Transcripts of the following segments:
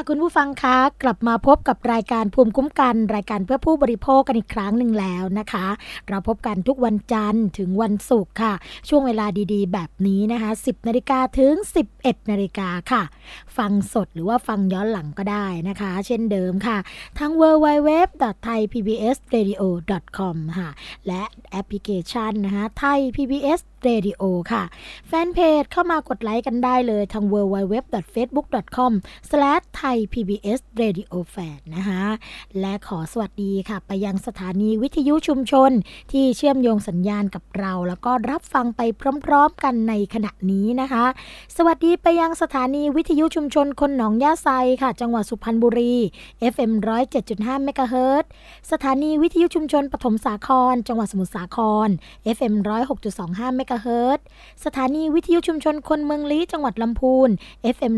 ค่ะคุณผู้ฟังคะกลับมาพบกับรายการภูมิคุ้มกัน รายการเพื่อผู้บริโภคกันอีกครั้งหนึ่งแล้วนะคะ เราพบกันทุกวันจันทร์ถึงวันศุกร์ค่ะ ช่วงเวลาดีๆ แบบนี้นะคะ 10นาฬิกาถึง 11นาฬิกาค่ะ ฟังสดหรือว่าฟังย้อนหลังก็ได้นะคะ เช่นเดิมค่ะ ทั้ง www.thaipbsradio.com ค่ะ และแอปพลิเคชันนะคะ Thai PBS Radio ค่ะ แฟนเพจเข้ามากดไลค์กันได้เลยทาง www.facebook.com ไทย PBS Radio Fan นะคะและขอสวัสดีค่ะ ไปยังสถานีวิทยุชุมชน ที่เชื่อมโยงสัญญาณกับเรา แล้วก็รับฟังไปพร้อมๆกันในขณะนี้นะคะ สวัสดีไปยังสถานีวิทยุชุมชนคนหนองยาไซค่ะ จังหวัดสุพรรณบุรี FM 107.5เมกะเฮิรตสถานีวิทยุชุมชนปฐมสาคร จังหวัดสมุทรสาคร FM 106.25เมกะเฮิรตซ์สถานีวิทยุชุมชนคนเมืองลี้จังหวัดลำพูน FM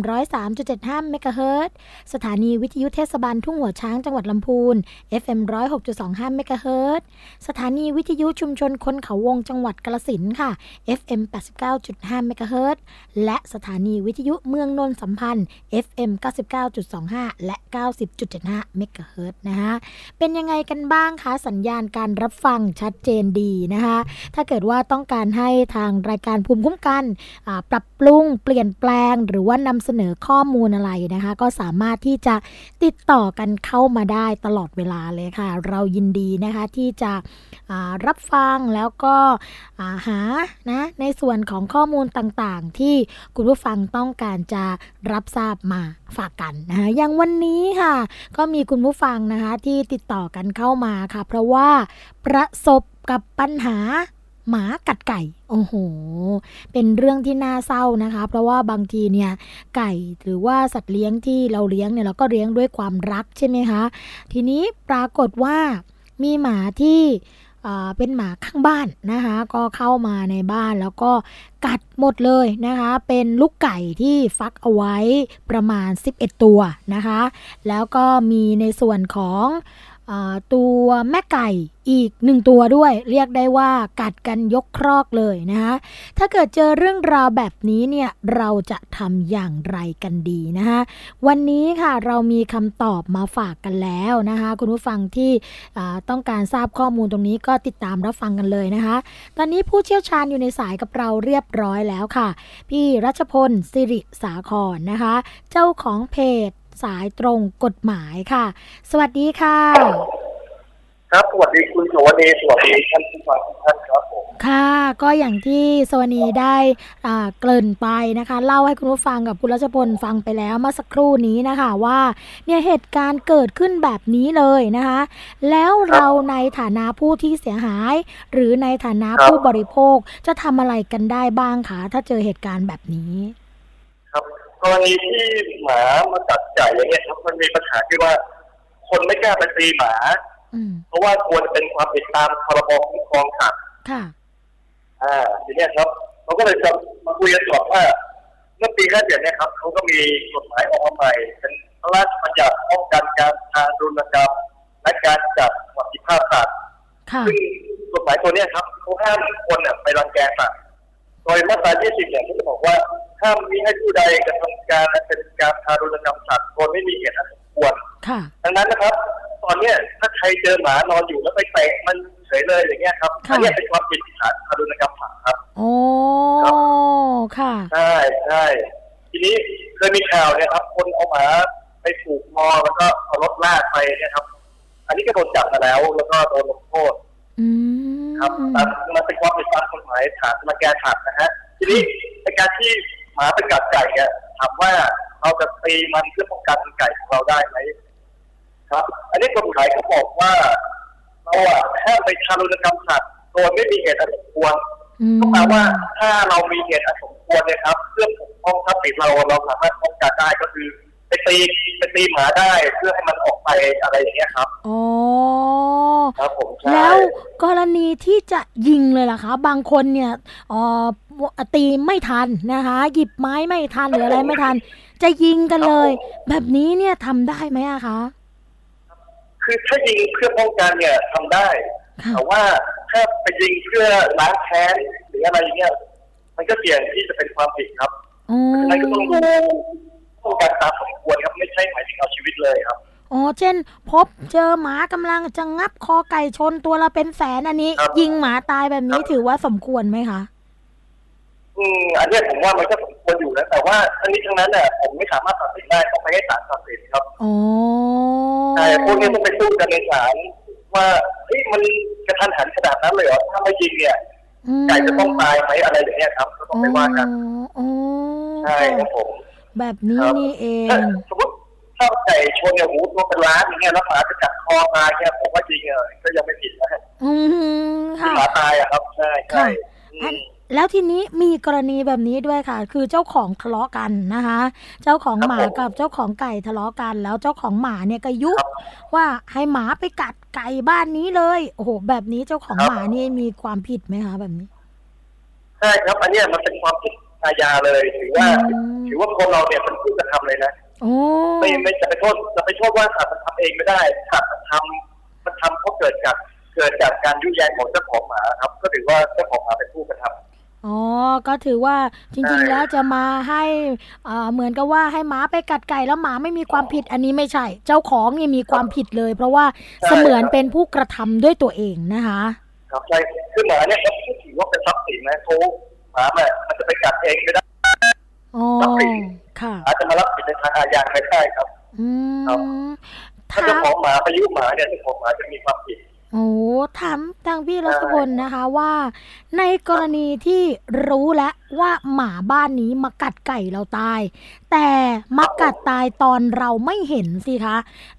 103.75เมกะเฮิรตซ์สถานีวิทยุเทศบาลทุ่งหัวช้างจังหวัดลำพูน FM 106.25เมกะเฮิรตซ์สถานีวิทยุชุมชนคนเขาวงจังหวัดกาฬสินธุ์ค่ะ FM 89.5เมกะเฮิรตซ์และสถานีวิทยุเมืองนนท์สัมพันธ์ FM 99.25 และ 90.75 เมกะเฮิรตซ์นะคะเป็นยังไงกันบ้างคะสัญญาณการรับฟังชัดเจนดีนะคะถ้าเกิดว่าต้องการให้ทางรายการภูมิคุ้มกันปรับปรุงเปลี่ยนแปลง หรือว่านำเสนอข้อมูลอะไรนะคะ ก็สามารถที่จะติดต่อกันเข้ามาได้ตลอดเวลาเลยค่ะ เรายินดีนะคะที่จะรับฟังแล้วก็าหานะในส่วนของข้อมูลต่างๆ ที่คุณผู้ฟังต้องการจะรับทราบมาฝากกันนะคะอย่างวันนี้ค่ะ ก็มีคุณผู้ฟังนะคะที่ติดต่อกันเข้ามาค่ะ เพราะว่าประสบกับปัญหาหมากัดไก่ โอ้โห เป็นเรื่องที่น่าเศร้านะคะ เพราะว่าบางทีเนี่ยไก่หรือว่าสัตว์เลี้ยงที่เราเลี้ยงเนี่ยเราก็เลี้ยงด้วยความรักใช่ไหมคะ ทีนี้ปรากฏว่ามีหมาที่ เป็นหมาข้างบ้านนะคะ ก็เข้ามาในบ้านแล้วก็กัดหมดเลยนะคะ เป็นลูกไก่ที่ฟักเอาไว้ประมาณ 11 ตัวนะคะ แล้วก็มีในส่วนของ ตัวแม่ไก่อีกหนึ่งตัวด้วย เรียกได้ว่ากัดกันยกครอกเลยนะคะถ้าเกิดเจอเรื่องราวแบบนี้เนี่ยเราจะทำอย่างไรกันดีนะคะวันนี้ค่ะเรามีคำตอบมาฝากกันแล้วนะคะคุณผู้ฟังที่ต้องการทราบข้อมูลตรงนี้ก็ติดตามรับฟังกันเลยนะคะตอนนี้ผู้เชี่ยวชาญอยู่ในสายกับเราเรียบร้อยแล้วค่ะ พี่รัชพลสิริสาครนะคะ เจ้าของเพจ สายตรงกฎหมายค่ะ สวัสดีค่ะ ครับสวัสดีคุณสวัสดีสวัสดีท่านผู้ฟังทุกท่านครับผมค่ะก็อย่างที่สวนีได้อ่าเกริ่นไปนะคะ เล่าให้คุณผู้ฟังกับคุณรัชพลฟังไปแล้วเมื่อสักครู่นี้นะคะว่าเนี่ยเหตุการณ์เกิดขึ้นแบบนี้เลยนะคะ แล้วเราในฐานะผู้ที่เสียหาย หรือในฐานะผู้บริโภคจะทำอะไรกันได้บ้างคะถ้าเจอเหตุการณ์แบบนี้ครับ กรณีที่หมามากัดไก่อย่างเงี้ยครับมันมีปัญหาที่ว่า คนไม่กล้าไปตีหมาอืมเพราะว่าควรเป็นความผิดตามพรบคุ้มครองสัตว์ค่ะอ่าทีเนี้ยครับเราก็เลยจะมาคุยกันก่อนว่าเมื่อปี57เนี่ยครับเขาก็มีกฎหมายออกมาใหม่เป็นพระราชบัญญัติป้องกันการทารุณกรรมและการจัดสวัสดิภาพสัตว์ค่ะซึ่งกฎหมายตัวเนี้ยครับเขาห้ามคนเนี่ยไปรังแกสัตว์ โดยมาตรา20เนี่ยเขาจะบอกว่าห้ามมิให้ผู้ใดกระทำการอันเป็นการทารุณกรรมสัตว์โดยไม่มีเหตุอันสมควรค่ะดังนั้นนะครับ ตอนเนี้ยถ้าใครเจอหมานอนอยู่แล้วไปเตะมันเฉยเลยอย่างเงี้ยครับค่ะอันเนี้ยเป็นความผิดฐานทารุณกรรมสัตว์ครับโอ้ค่ะใช่ใช่ทีนี้เคยมีข่าวเนี่ยครับ คนเอาหมาไปผูกคอแล้วก็เอารถลากไปเนี่ยครับ อันนี้ก็โดนจับมาแล้ว แล้วก็โดนลงโทษอืม ครับตามมันเป็นความผิดตามกฎหมายฐานมาแก้ถัดนะฮะทีนี้ในการที่หมาไปกัดไก่เนี่ยถามว่าเราจะตีมันเพื่อป้องกันไก่ของเราได้ไหมครับ อันนี้กฎหมายเขาบอกว่าเราอะห้ามไปทารุณกรรมสัตว์โดยไม่มีเหตุอันสมควรก็แปลว่าถ้าเรามีเหตุอันสมควรเนี่ยครับเพื่อปกป้องทรัพย์สินเราเราสามารถป้องกันได้ก็คือ ไปตีไปตีหมาได้เพื่อให้มันออกไปอะไรอย่างเงี้ยครับอ๋อครับผมใช่แล้วกรณีที่จะยิงเลยล่ะคะ บางคนเนี่ยเอ่อตีไม่ทันนะคะ หยิบไม้ไม่ทันหรืออะไรไม่ทัน จะยิงกันเลย แบบนี้เนี่ยทำได้ไหมอะคะคือถ้ายิงเพื่อป้องกันเนี่ยทำได้ค่ะแต่ว่าถ้าไปยิงเพื่อล้างแค้นหรืออะไรอย่างเงี้ยมันก็เสี่ยงที่จะเป็นความผิดครับอ๋เพราะฉะนั้นก็ต้องอดู ป้องกันตามสมควรครับไม่ใช่หมายถึงเอาชีวิตเลยครับอ๋อเช่น พบเจอหมากำลังจะงับคอไก่ชนตัวละเป็นแสนอันนี้ครับยิงหมาตายแบบนี้ครับถือว่าสมควรไหมคะอืมอันเนี้ยผมว่ามันก็สมควรอยู่นะแต่ว่าทั้งนี้ทั้งนั้นเนี่ยผมไม่สามารถตัดสินได้ต้องไปให้ศาลตัดสินครับอ๋อใช่พวกนี้ต้องไปสู้กันในศาลว่าเฮ้ยมันกระทันหันขนาดนั้นเลยเหรอถ้าไม่ยิงเนี่ยอืมไก่จะต้องตายไหมอะไรอย่างเงี้ยครับก็ต้องไปว่ากันอ๋อใช่ครับผม แบบนี้ครับนี่เอถ้างสมมติถ้าไก่ชนเนี่ยหูตัวเป็นล้านอย่างเงี้ยแล้วหมาจะกัดคอมาเนี่ยผมว่าจริงเออก็ยังไม่ผิดนะฮะอืมที่ค่ะหมาตายอะครับใช่ใช่ค่ะอือันมแล้วทีนี้มีกรณีแบบนี้ด้วยค่ะ คือเจ้าของทะเลาะกันนะคะ เจ้าของครับหมาผมกับเจ้าของไก่ทะเลาะกัน แล้วเจ้าของหมาเนี่ยก็ยุครับว่าให้หมาไปกัดไก่บ้านนี้เลยโอ้โหแบบนี้เจ้าของครับหมานี่มีความผิดไหมคะแบบนี้ใช่ครับอันเนี้ยมันเป็นความผิด อาญาเลย ถือว่า ถือว่าคนเราเนี่ยเป็นผู้กระทำเลยนะไม่ไม่จะไปโทษจะไปโทษว่าสัตว์มันทำเองไม่ได้สัตว์มันทำมันทำเพราะเกิดจากเกิดจากการยุแยงของเจ้าของหมาครับ ก็ถือว่าเจ้าของหมาเป็นผู้กระทำอ๋อ ก็ถือว่าจริง ๆ แล้วจะมาให้อ่าเหมือนกับว่าให้หมาไปกัดไก่แล้วหมาไม่มีความผิดอันนี้ไม่ใช่ เจ้าของนี่มีความผิดเลย เพราะว่าเสมือนเป็นผู้กระทำด้วยตัวเองนะคะ ครับใช่คือหมาเนี่ยเขาถือว่าเป็นทรัพย์สินนะเขา หมามันมันจะไปกัดเองไม่ได้อ๋อรับผิดค่ะอาจจะมารับผิดในทางอาญาไม่ได้ครับอืครับมถ้าถาเจ้ามของหมาไปยุ่งหมาเนี่ยเจ้าของหมาจะมีความผิดโอ้ถามทางพี่ใช่รัศพลนะคะว่า ในกรณีที่รู้แล้วว่าหมาบ้านนี้มากัดไก่เราตาย แต่มากัดตายตอนเราไม่เห็นสิคะ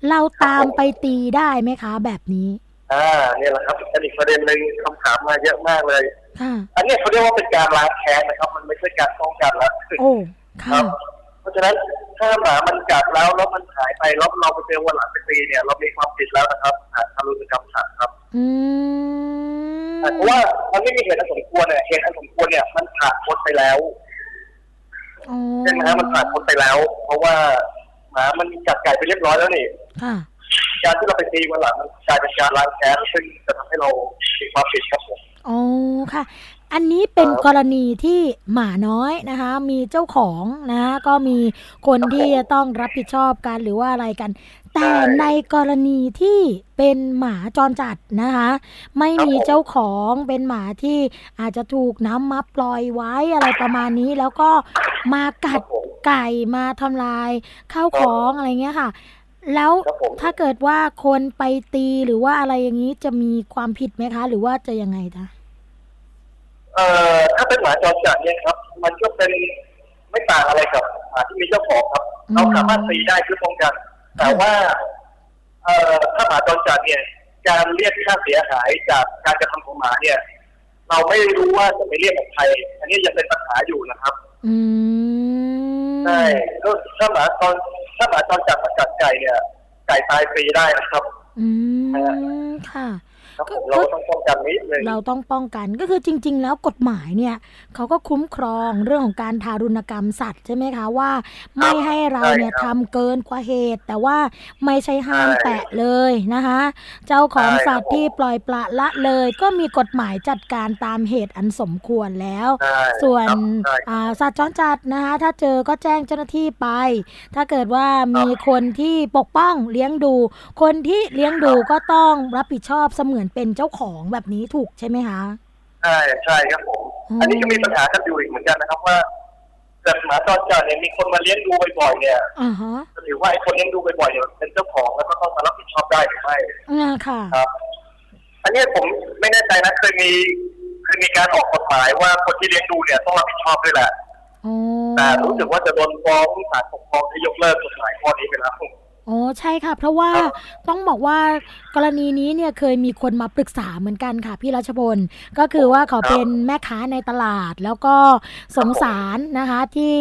เราตามไปตีได้ไหมคะ แบบนี้ อ่าเนี่ยแหละครับอันอีกประเด็นหนึ่งคำถามมาเยอะมากเลยค่ะ อันเนี้ยเขาเรียกว่าเป็นการล้างแค้นนะครับ มันไม่ใช่การป้องกันละโอ้คค่ะรับเพราะฉะนั้นถ้าหมามันกัดแล้วแล้วมันหายไปแล้วเราไปเจอวันหลังไปตีเนี่ย เรามีความผิดแล้วนะครับฐานทารุณกรรมสัตว์ครับอืมเพราะว่ามันไม่มีเหตุอันสมควรเนี่ยเหตุอันสมควรเนี่ยมันผ่านพ้นไปแล้วอ๋อใช่ไหมฮะมันผ่านพ้นไปแล้ว เพราะว่าหมามันกัดไก่ไปเรียบร้อยแล้วนี่ค่ะการที่เราไปตีวันหลังมันกลายเป็นการล้างแค้นซึ่งจะทำให้เรามีความผิดครับผม อ๋อค่ะ อันนี้เป็นครับกรณีที่หมาน้อยนะคะ มีเจ้าของนะ ก็มีคนครับที่ผมจะต้องรับผิดชอบกันหรือว่าอะไรกัน แต่ใช่ในกรณีที่เป็นหมาจรจัดนะคะ ไม่ครับมีผมเจ้าของเป็นหมาที่อาจจะถูกน้ำมาปล่อยไว้อะไรประมาณนี้ แล้วก็มาคกัรัดบผมไก่มาทำลายข้าวของอะไรเงี้ยค่ะ แล้วครับผมถ้าเกิดว่าคนไปตีหรือว่าอะไรอย่างนี้จะมีความผิดไหมคะ หรือว่าจะยังไงคะเอ่อถ้าเป็นหมาจรจัดเนี่ยครับ มันก็เป็นไม่ต่างอะไรกับหมาที่มีเจ้าของครับอืมเราสามารถตีได้เพื่อป้องกัน แต่ว่า เอ่อถ้าหมาจรจัดเนี่ย การเรียกค่าเสียหายจากการกระทำของหมาเนี่ย เราไม่รู้ว่าจะไปเรียกกับใครอันนี้ยังเป็นปัญหาอยู่นะครับ อืมใช่ก็ถ้าหมาตอน ถ้าหมาจรจัดมากัดไก่เนี่ย ไก่ตายฟรีได้นะครับอืมค่ะ เราก็ต้องป้องกันนิดนึงเราต้องป้องกันก็คือจริง ๆ แล้วกฎหมายเนี่ยเขาก็คุ้มครองเรื่องของการทารุณกรรมสัตว์ใช่ไหมคะว่า ไม่ให้เราเนี่ยใช่ครับทำเกินกว่าเหตุ แต่ว่าไม่ใช่ห้ามใช่แตะเลยนะคะ เจ้าของใช่ครับสัตว์ที่ปล่อยปละละเลย ก็มีกฎหมายจัดการตามเหตุอันสมควรแล้วใช่ส่วนครับใช่อ่าสัตว์จรจัดนะคะถ้าเจอก็แจ้งเจ้าหน้าที่ไป ถ้าเกิดว่ามีคนที่ปกป้องเลี้ยงดู คนที่เลี้ยงดูก็ต้องรับผิดชอบเสมือนเป็นเจ้าของแบบนี้ถูกใช่ไหมคะใช่ใช่ครับผมอืมอันนี้ก็มีปัญหากันอยู่อีกเหมือนกันนะครับว่าเกิดหมาจรจัดเนี่ยมีคนมาเลี้ยงดูบ่อยๆเนี่ยอ่าฮะจะถือว่าไอ้คนเลี้ยงดูบ่อยๆเนี่ยเป็นเจ้าของแล้วก็ต้องมารับผิดชอบได้หรือไม่อ่าค่ะครับ อันนี้ผมไม่แน่ใจนะเคยมีเคยมีการออกกฎหมายว่าคนที่เลี้ยงดูเนี่ยต้องรับผิดชอบด้วยแหละโอ้แต่รู้สึกว่าจะโดนฟ้องศาลปกครองให้ยกเลิกกฎหมายข้อนี้ไปแล้ว โอ้ใช่ค่ะ เพราะว่าต้องบอกว่ากรณีนี้เนี่ยเคยมีคนมาปรึกษาเหมือนกันค่ะ พี่รัชพลก็คือว่าเขาเป็นแม่ค้าในตลาด แล้วก็สงสารนะคะ ที่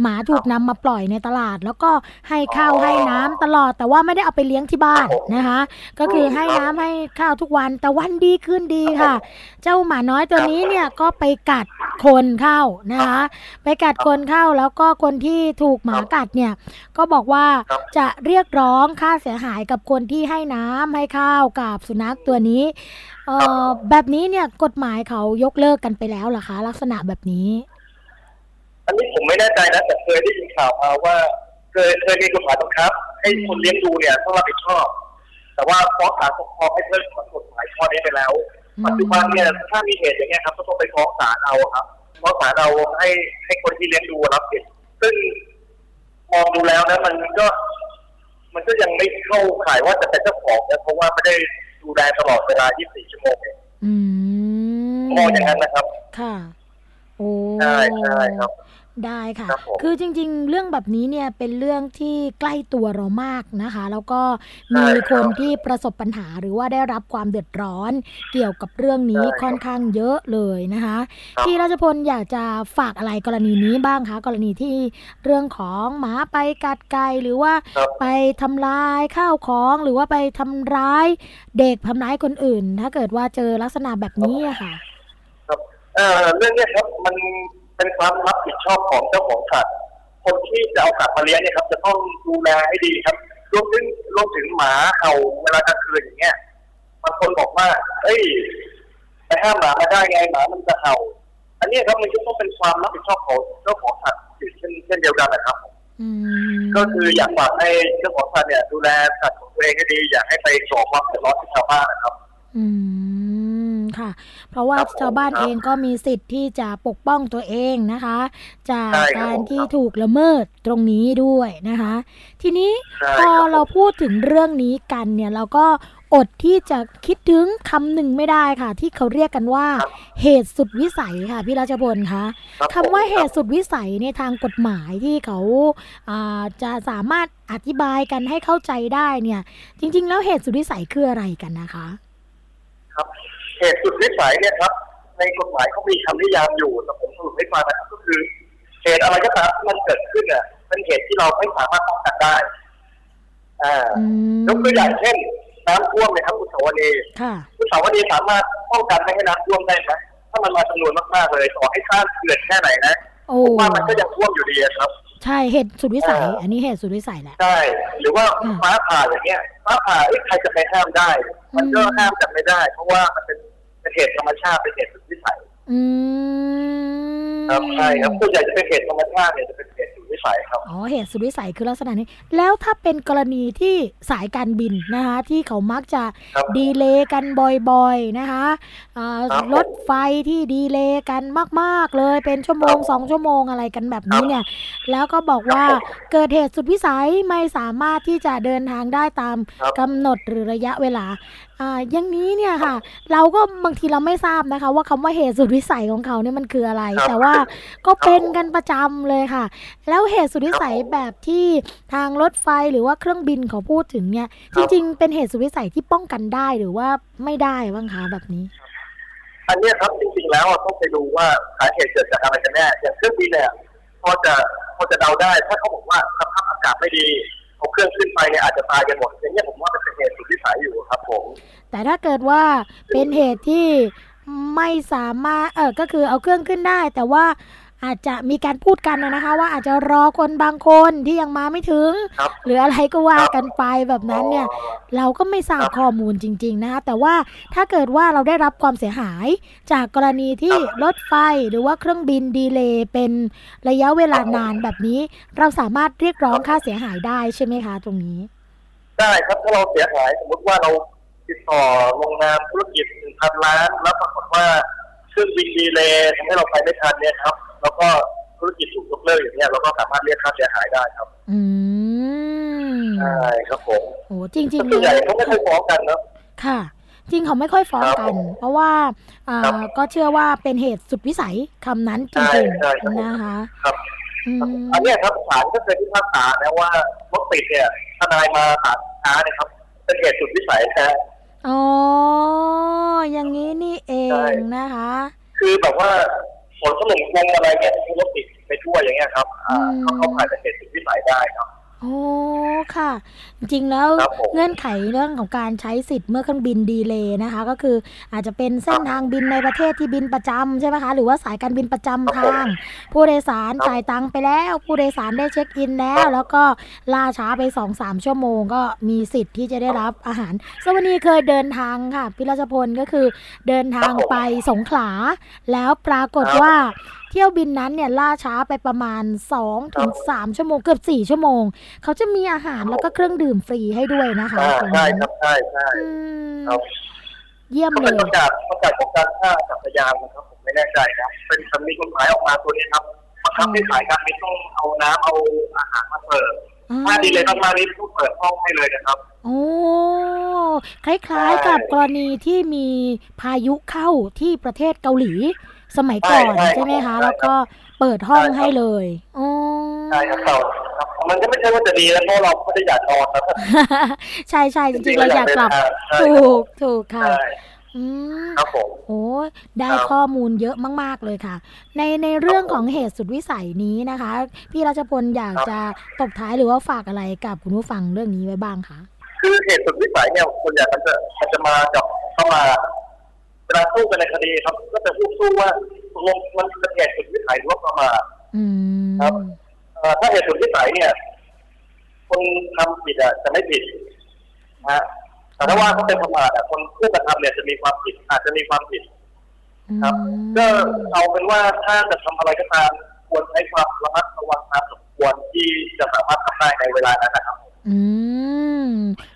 หมาถูกนำมาปล่อยในตลาด แล้วก็ให้ข้าวให้น้ำตลอด แต่ว่าไม่ได้เอาไปเลี้ยงที่บ้านนะคะ ก็คือให้น้ำให้ข้าวทุกวันแต่วันดีขึ้นดีค่ะ เจ้าหมาน้อยตัวนี้เนี่ยก็ไปกัดคนเข้านะคะ ไปกัดคนเข้าแล้วก็คนที่ถูกหมากัดเนี่ยก็บอกว่าจะเรียกยกร้องค่าเสียหายกับคนที่ให้น้ำให้ข้าวกับสุนัขตัวนี้เอ่อแบบนี้เนี่ยกฎหมายเขายกเลิกกันไปแล้วเหรอคะ ลักษณะแบบนี้ อันนี้ผมไม่แน่ใจนะแต่เคยได้ยินข่าวมาว่าเคยเคยมีกฎหมายบังคับ ให้คนเลี้ยงดูเนี่ยต้องรับผิดชอบ แต่ว่าฟ้องศาลปกครองให้เพิกถอนกฎหมายข้อนี้ไปแล้วอืมปัจจุบันเนี่ยถ้ามีเหตุอย่างเงี้ยครับก็ต้องไปฟ้องศาลเอาครับฟ้องศาลเอาให้ให้คนที่เลี้ยงดูรับผิดซึ่งมองดูแล้วนะมันก็ มันก็ยังไม่เข้าข่ายว่าจะเป็นเจ้าของนะเพราะว่าไม่ได้ดูแลตลอดเวลา 24 ชั่วโมงเองอืมมองอย่างนั้นนะครับ ค่ะ โอ้ใช่ใช่ครับ ได้ค่ะครับผมคือจริง ๆ เรื่องแบบนี้เนี่ยเป็นเรื่องที่ใกล้ตัวเรามากนะคะ แล้วก็ใช่มีคครับนที่ประสบปัญหาหรือว่าได้รับความเดือดร้อน เกี่ยวกับเรื่องนี้ใช่ครับค่อนข้างเยอะเลยนะคะครับพี่ราชพลอยากจะฝากอะไรกรณีนี้บ้างคะกรณีที่เรื่องของหมาไปกัดไก่หรือว่าครับไปทำลายข้าวของหรือว่าไปทำร้ายเด็กทำร้ายคนอื่น ถ้าเกิดว่าเจอลักษณะแบบนี้อะค่ะ ครับเอ่อเรื่องเนี้ยครับมันเป็นความรับ ผิดชอบของเจ้าของสัตว์คนที่จะเอาสัตว์มาเลี้ยงเนี่ยครับ จะต้องดูแลให้ดีครับรวมถึงรวมถึงหมาเห่าเวลากลางคืนอย่างเงี้ยบางคนบอกว่า เอ้ยไปห้ามหมามาได้ไงหมามันจะเห่า อันเนี้ยครับมันก็ต้องเป็นความรับผิดชอบของเจ้าของสัตว์เช่นเช่นเดียวกันนะครับอืมก็คืออยากฝากให้เจ้าของสัตว์เนี่ย ดูแลสัตว์ของตัวเองให้ดี อยากให้ไปก่อความเดือดร้อนให้ชาวบ้านนะครับ อืม ค่ะ เพราะว่าครับผมชาวบ้านครับเองก็มีสิทธิ์ที่จะปกป้องตัวเองนะคะ จากใช่ครับการผมที่ครับ ถูกละเมิดตรงนี้ด้วยนะคะ ทีนี้ใช่พอครับเราพูดถึงเรื่องนี้กันเนี่ย เราก็อดที่จะคิดถึงคำหนึ่งไม่ได้ค่ะ ที่เขาเรียกกันว่า ครับเหตุสุดวิสัยค่ะพี่ราชพลคะรับคำว่าผมเหตุสุดวิสัยในทางกฎหมายที่เขาอ่าจะสามารถอธิบายกันให้เข้าใจได้เนี่ย จริง ๆ แล้วเหตุสุดวิสัยคืออะไรกันนะคะ ครับเหตุสุดวิสัยเนี่ยครับ ในกฎหมายเขามีคำนิยามอยู่แต่ผมสรุปให้ฟังนะครับก็คือเหตุอะไรก็ตามที่มันเกิดขึ้นเนี่ยเป็นเหตุที่เราไม่สามารถป้องกันได้ อ่าอืมยกตัวอย่างเช่นน้ำท่วมเนี่ยครับคุณสาวนีค่ะคุณสาวนีสามารถป้องกันไม่ให้น้ำท่วมได้ไหมถ้ามันมาจำนวนมากๆเลยต่อให้สร้างเขื่อนแค่ไหนนะโอ้ผมว่ามันก็ยังท่วมอยู่ดีอะครับ ใช่เหตุสุดวิสัยอ่าอันนี้เหตุสุดวิสัยแหละ ใช่ หรือว่าอืมฟ้าผ่าอย่างเงี้ยฟ้าผ่าเอ้ยใครจะไปห้ามได้ มันก็อืมห้ามกันไม่ได้ เพราะว่ามันเป็นเป็นเหตุธรรมชาติเป็นเหตุสุดวิสัยอืมครับใช่ครับส่วนใหญ่จะเป็นเหตุธรรมชาติเนี่ยจะเป็นเหตุสุด วิสัยครับอ๋อเหตุสุดวิสัยคือลักษณะนี้ แล้วถ้าเป็นกรณีที่สายการบินนะคะ ที่เขามักจะครับดีเลย์กันบ่อยๆนะคะอ่าครับรถไฟที่ดีเลย์กันมากๆเลยเป็นชั่วโมงครับสองชั่วโมงอะไรกันแบบนี้ครับเนี่ย แล้วก็บอกว่าครับผมเกิดเหตุสุดวิสัยไม่สามารถที่จะเดินทางได้ตามครับกำหนดหรือระยะเวลาอ่าอย่างนี้เนี่ยค่ะ เราก็บางทีเราไม่ทราบนะคะ ว่าคำว่าเหตุสุดวิสัยของเขาเนี่ยมันคืออะไรครับแต่ว่าก็เป็นกันประจำเลยค่ะ แล้วเหตุสุดวิสัยครับผมแบบที่ทางรถไฟหรือว่าเครื่องบินเขาพูดถึงเนี่ยคจรับริง ๆ เป็นเหตุสุดวิสัยที่ป้องกันได้หรือว่าไม่ได้บ้างคะแบบนี้ อันเนี้ยครับจริงๆแล้วอะต้องไปดูว่าสาเหตุเกิดจากอะไรกันแน่อย่างเครื่องบินเนี่ยพอจะพอจะเดาได้ถ้าเขาบอกว่าสภาพอากาศไม่ดีเอาเครื่องขึ้นไปเนี่ยอาจจะตายกันหมดอย่างเงี้ยผมว่าเป็นเหตุสุดวิสัยอยู่ครับผม แต่ถ้าเกิดว่าเป็นเหตุที่ไม่สามารถเออก็คือเอาเครื่องขึ้นได้ แต่ว่า อาจจะมีการพูดกันนะนะคะ ว่าอาจจะรอคนบางคนที่ยังมาไม่ถึงครับหรืออะไรก็ว่ากันไปแบบนั้นเนี่ย เราก็ไม่ทราบครับข้อมูลจริง ๆ นะคะแต่ว่าถ้าเกิดว่าเราได้รับความเสียหายจากกรณีที่ครับรถไฟหรือว่าเครื่องบินดีเลย์เป็นระยะเวลานานแบบนี้ เราสามารถเรียกร้องค่าเสียหายได้ใช่ไหมคะ ตรงนี้ ได้ครับถ้าเราเสียหายสมมติว่าเราติดต่อโรงงานธุรกิจหนึ่งพันล้าน แล้วปรากฏว่าเครื่องบินดีเลย์ทำให้เราไปไม่ทันเนี่ยครับ แล้วก็ธุรกิจถูกยกเลิกอย่างเงี้ยเราก็สามารถเรียกค่าเสียหายได้ครับ อืมใช่ครับผมโอ้จริงส่ๆวนใหญ่แล้วเขาไม่ค่อยฟ้องกันเนาะค่ะ จริงเขาไม่ค่อยฟ้องครับกัน เพราะว่าอ่าครับก็เชื่อว่าเป็นเหตุสุดวิสัยคำนั้นจใช่ริงใช่ครับผมๆนะคะครับอืมอันเนี้ยครับศาลก็เคยพิพากษานะว่ารถติดเนี่ยทนายมาศาลช้าเนี่ยครับ เป็นเหตุสุดวิสัยนะอ๋ออย่างนี้นี่เอใช่งนะคะ คือแบบว่า ฝนถล่มวงอะไรเงี้ยที่รถติดไปทั่วอย่างเงี้ยครับอ่าอืมเขาเข้าข่ายเป็นเหตุสุดวิสัยได้ครับ โอ้ค่ะ จริงๆแล้วครับผมเงื่อนไขเรื่องของการใช้สิทธิ์เมื่อเครื่องบินดีเลย์นะคะ ก็คืออาจจะเป็นเส้นทางบินในประเทศที่บินประจำใช่ไหมคะหรือว่าสายการบินประจำครับผมทาง ผู้โดยสารครับจ่ายตังค์ไปแล้ว ผู้โดยสารได้เช็คอินแล้วครับแล้วก็ล่าช้าไปสองสามชั่วโมง ก็มีสิทธิ์ที่จะได้รับอาหารสวัสดีเคยเดินทางค่ะพิรชพลก็คือเดินทางครับผมไปสงขลาแล้วปรากฏครับว่าเที่ยวบินนั้นเนี่ยล่าช้าไปประมาณ2ถึง3ชั่วโมงเกือบ4ชั่วโมง เขาจะมีอาหารแล้วก็เครื่องดื่มฟรีให้ด้วยนะคะอ่าตรงใช่นั้นครับใช่ใช่อืมครับเยี่ยมก็เลเป็นยประกาศประกาศของการท่าอากาศยานนะครับผมไม่แน่ใจนะเป็นคำมีกฎหมายออกมาตัวนี้ครับบังคับให้ขายการไม่ต้องเอาน้ำเอาอาหารมาเสิร์ฟถ้าดีเลยมากๆนี่ต้องเปิดห้องให้เลยนะครับ โอ้คล้ายๆกับกรณีที่มีพายุเข้าที่ประเทศเกาหลี สมัยก่อนใช่ใช่ ใช่ไหมครัคะบแล้วก็เปิดห้องใช่ครับให้เลยอ๋อ ใช่ครับเราครับ มันก็ไม่ใช่ว่าจะดีนะเพราะเราไม่ได้อยากนอนนะครับใช่ใช่จริงๆเราอยากกลับ ใช่ถูกถูกค่ะ ใช่อืม ครับผม โอ้ยได้ครับข้อมูลเยอะมาก ๆ เลยค่ะ ในในเรื่องของเหตุสุดวิสัยนี้นะคะ พี่รัชพลอยากครับ จะตบท้ายหรือว่าฝากอะไรกับคุณผู้ฟังเรื่องนี้ไว้บ้างคะ คือเหตุสุดวิสัยเนี่ยส่วนใหญ่มันจะมันจะมากับเข้ามาเวลา สู้กันในคดีครับ ก็จะพูดสู้ว่าตกลงมันเป็นเหตุสุดวิสัยหรือว่าประมาทอืมครับเอ่อถ้าเหตุสุดวิสัยเนี่ย คนทำผิดอะจะไม่ผิดนะฮะแต่ถ้าว่าเขาเป็นประมาทอะคนผู้กระทำเนี่ยจะมีความผิด อาจจะมีความผิด ครับอืมก็เอาเป็นว่าถ้าจะทำอะไรก็ตามควรใช้ความระมัดระวังตามสมควรที่จะสามารถทำได้ในเวลานั้นนะครับ อืม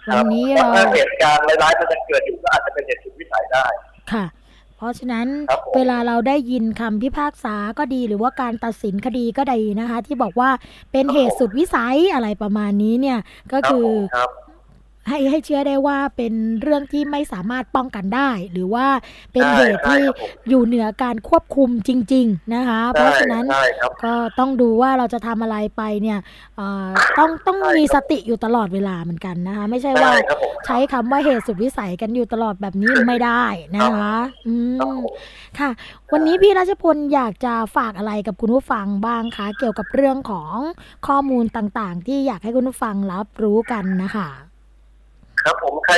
ควัรันบนี้เพราะเราถ้าเหตุการณ์ร้ายๆมันจะเกิดอยู่ก็อาจจะเป็นเหตุสุดวิสัยได้ ค่ะเพ ราะฉะนั้นครับผมเวลาเราได้ยินคำพิพากษาก็ดีหรือว่าการตัดสินคดีก็ดีนะคะ ที่บอกว่าเป็นเหตุสุดวิสัยอะไรประมาณนี้เนี่ยก็รับคือผมครับ ให้ให้เชื่อได้ว่าเป็นเรื่องที่ไม่สามารถป้องกันได้ หรือว่าเป็นใช่เหตุที่ใช่ครับผมอยู่เหนือการควบคุมจริง ๆนะคะ เพราะฉะนั้นใช่ครับก็ต้องดูว่าเราจะทำอะไรไปเนี่ยเอ่อต้องต้องใช่มีคสรับติอยู่ตลอดเวลาเหมือนกันนะคะ ไม่ใช่ว่าใช่ครับผมใช้คำว่าเหตุสุดวิสัยกันอยู่ตลอดแบบนี้ไม่ได้นะคะอืครับมผมค่ะ วันนี้พี่รัชพลอยากจะฝากอะไรกับคุณผู้ฟังบ้างคะเกี่ยวกับเรื่องของข้อมูลต่างๆ ที่อยากให้คุณผู้ฟังรับรู้กันนะคะ ครับผมใคร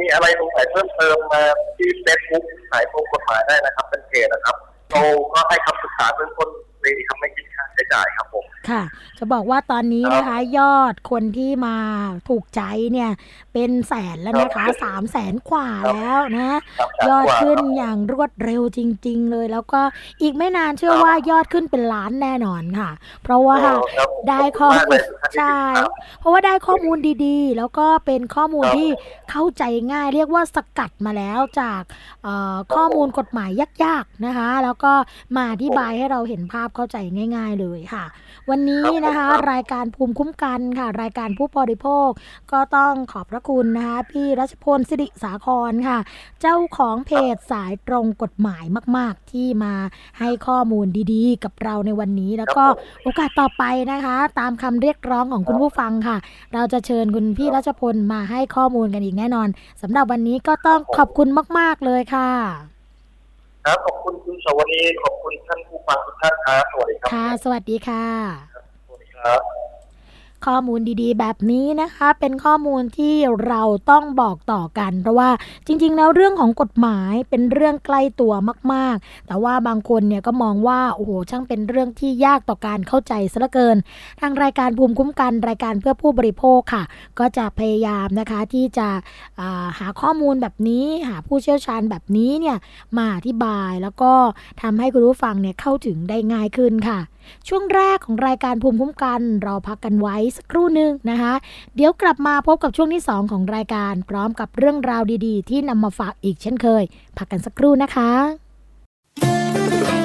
มีอะไรสงสัยเพิ่มเติมมาที่เฟซบุ๊กสายโทรกฎหมายได้นะครับ เป็นเพจนะครับเราก็ให้คำปรึกษาเบื้องต้นฟรีครับไม่คิดค่าใช้จ่ายครับผมค่ะ จะบอกว่าตอนนี้นะคะ ยอดคนที่มาถูกใจเนี่ย เป็นแสนแล้วนะคะสามแสนกว่าแล้วนะครับยอดกว่าขึ้นครับอย่างรวดเร็วจริง ๆ เลย แล้วก็อีกไม่นานเชื่อว่ายอดขึ้นเป็นล้านแน่นอนค่ะ เพราะว่าโอ้ครับได้ข้อขบคุณมูมากลเลยครับใช่ครับเพราะว่าได้ข้อมูลดีๆ แล้วก็เป็นข้อมูลครับที่เข้าใจง่าย เรียกว่าสกัดมาแล้วจากเอ่อข้อมูลกฎหมายยากๆนะคะ แล้วก็มาอธิบายให้เราเห็นภาพเข้าใจง่าย ๆ เลยค่ะ วันนี้นะคะรายการภูมิคุ้มกันค่ะ รายการผู้บริโภค ก็ต้องขอบพระคุณนะคะพี่รัชพลสิริสาครค่ะ เจ้าของเพจสายตรงกฎหมายมาก ๆ ที่มาให้ข้อมูลดีๆ กับเราในวันนี้แล้วก็โอกาสต่อไปนะคะ ตามคำเรียกร้องของคุณผู้ฟังค่ะ เราจะเชิญคุณพี่รัชพลมาให้ข้อมูลกันอีกแน่นอนสำหรับวันนี้ก็ต้องขอบคุณมาก ๆ เลยค่ะ ครับขอบคุณคุณสวนีขอบคุณท่านผู้ฟังทุกท่านครับสวัสดีครับค่ะ สวัสดีค่ะสวัสดีครับ ข้อมูลดีๆ แบบนี้นะคะ เป็นข้อมูลที่เราต้องบอกต่อกัน เพราะว่าจริง ๆ แล้วเรื่องของกฎหมายเป็นเรื่องใกล้ตัวมาก ๆ แต่ว่าบางคนเนี่ยก็มองว่าโอ้โหช่างเป็นเรื่องที่ยากต่อการเข้าใจซะเหลือเกิน ทางรายการภูมิคุ้มกันรายการเพื่อผู้บริโภคค่ะ ก็จะพยายามนะคะที่จะาหาข้อมูลแบบนี้ หาผู้เชี่ยวชาญแบบนี้เนี่ยมาอธิบายแล้วก็ทำให้คุณผู้ฟังเนี่ยเข้าถึงได้ง่ายขึ้นค่ะช่วงแรกของรายการภูมิคุ้มกันเราพักกันไว้สักครู่หนึ่งนะคะ เดี๋ยวกลับมาพบกับช่วงที่ 2 ของรายการ พร้อมกับเรื่องราวดีๆ ที่นำมาฝากอีกเช่นเคย พักกันสักครู่นะคะ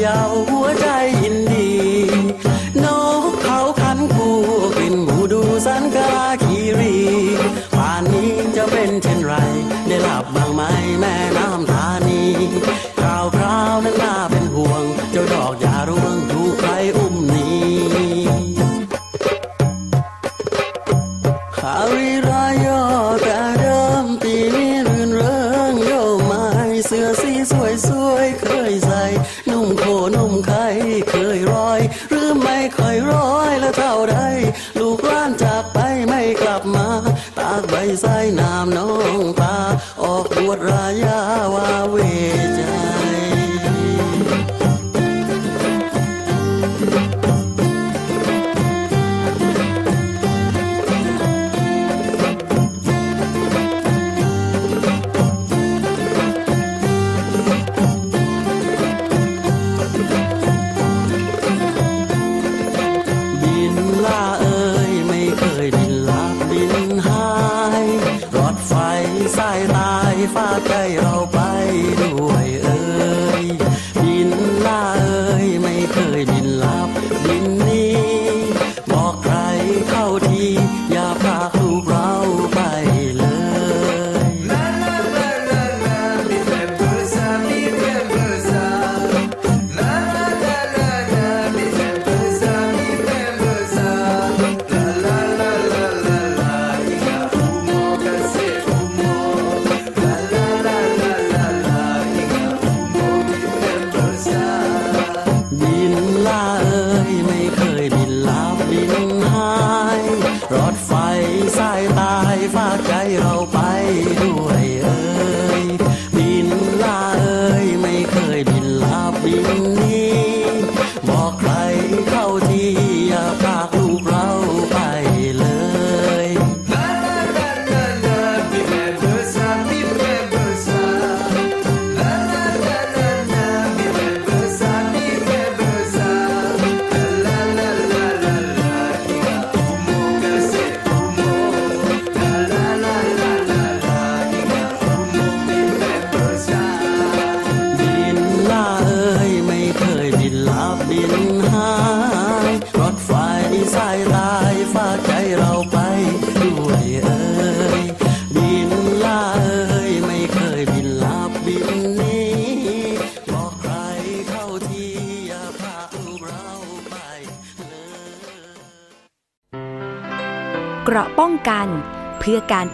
要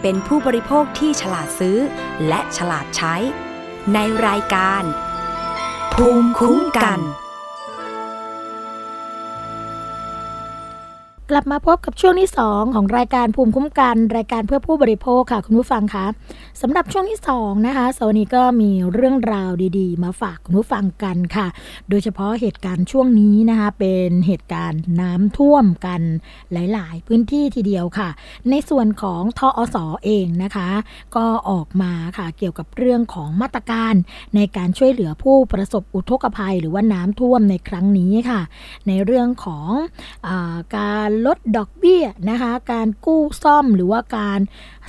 เป็นผู้บริโภคที่ฉลาดซื้อ และฉลาดใช้ ในรายการ ภูมิคุ้มกัน กลับมาพบกับช่วงที่ 2 ของรายการภูมิคุ้มกัน รายการเพื่อผู้บริโภคค่ะคุณผู้ฟังคะ สำหรับช่วงที่2นะคะสวันนี้ก็มีเรื่องราวดีๆ มาฝากคุณผู้ฟังกันค่ะ โดยเฉพาะเหตุการณ์ช่วงนี้นะคะเป็นเหตุการณ์น้ำท่วมกันหลาย ๆ พื้นที่ทีเดียวค่ะ ในส่วนของทอสอเองนะคะ ก็ออกมาค่ะเกี่ยวกับเรื่องของมาตรการในการช่วยเหลือผู้ประสบอุทกภัย หรือว่าน้ำท่วมในครั้งนี้ค่ะ ในเรื่องของอาการลดดอกเบี้ยนะคะ การกู้ซ่อมหรือว่าการ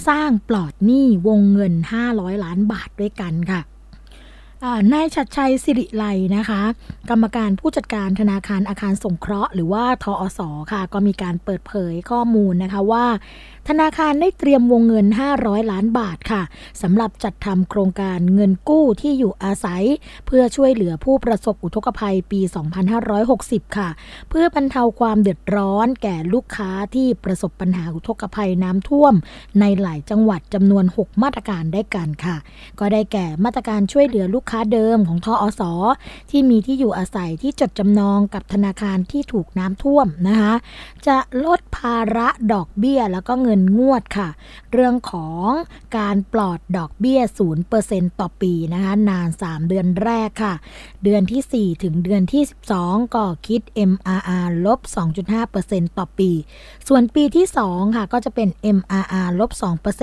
สร้างปลอดหนี้วงเงิน 500 ล้านบาทด้วยกันค่ะนายชัดชัยสิริไลนะคะ กรรมการผู้จัดการธนาคารอาคารสงเคราะห์ หรือว่าทอสอค่ะ ก็มีการเปิดเผยข้อมูลนะคะว่า ธนาคารได้เตรียมวงเงิน 500 ล้านบาทค่ะสำหรับจัดทำโครงการเงินกู้ที่อยู่อาศัย เพื่อช่วยเหลือผู้ประสบอุทกภัยปี 2560 ค่ะ เพื่อบรรเทาความเดือดร้อนแก่ลูกค้าที่ประสบปัญหาอุทกภัยน้ำท่วม ในหลายจังหวัดจำนวน 6 มาตรการได้กันค่ะ ก็ได้แก่มาตรการช่วยเหลือลูกค้าเดิมของทออสที่มีที่อยู่อาศัยที่จดจำนองกับธนาคารที่ถูกน้ำท่วมนะคะจะลดภาระดอกเบี้ยแล้วก็เงินงวดค่ะ เรื่องของการปลอดดอกเบี้ย 0%ต่อปีนะคะ นาน 3 เดือนแรกค่ะ เดือนที่ 4 ถึงเดือนที่ 12 ก็คิด MRR ลบ 2.5%ต่อปี ส่วนปีที่ 2 ค่ะ ก็จะเป็น MRR ลบ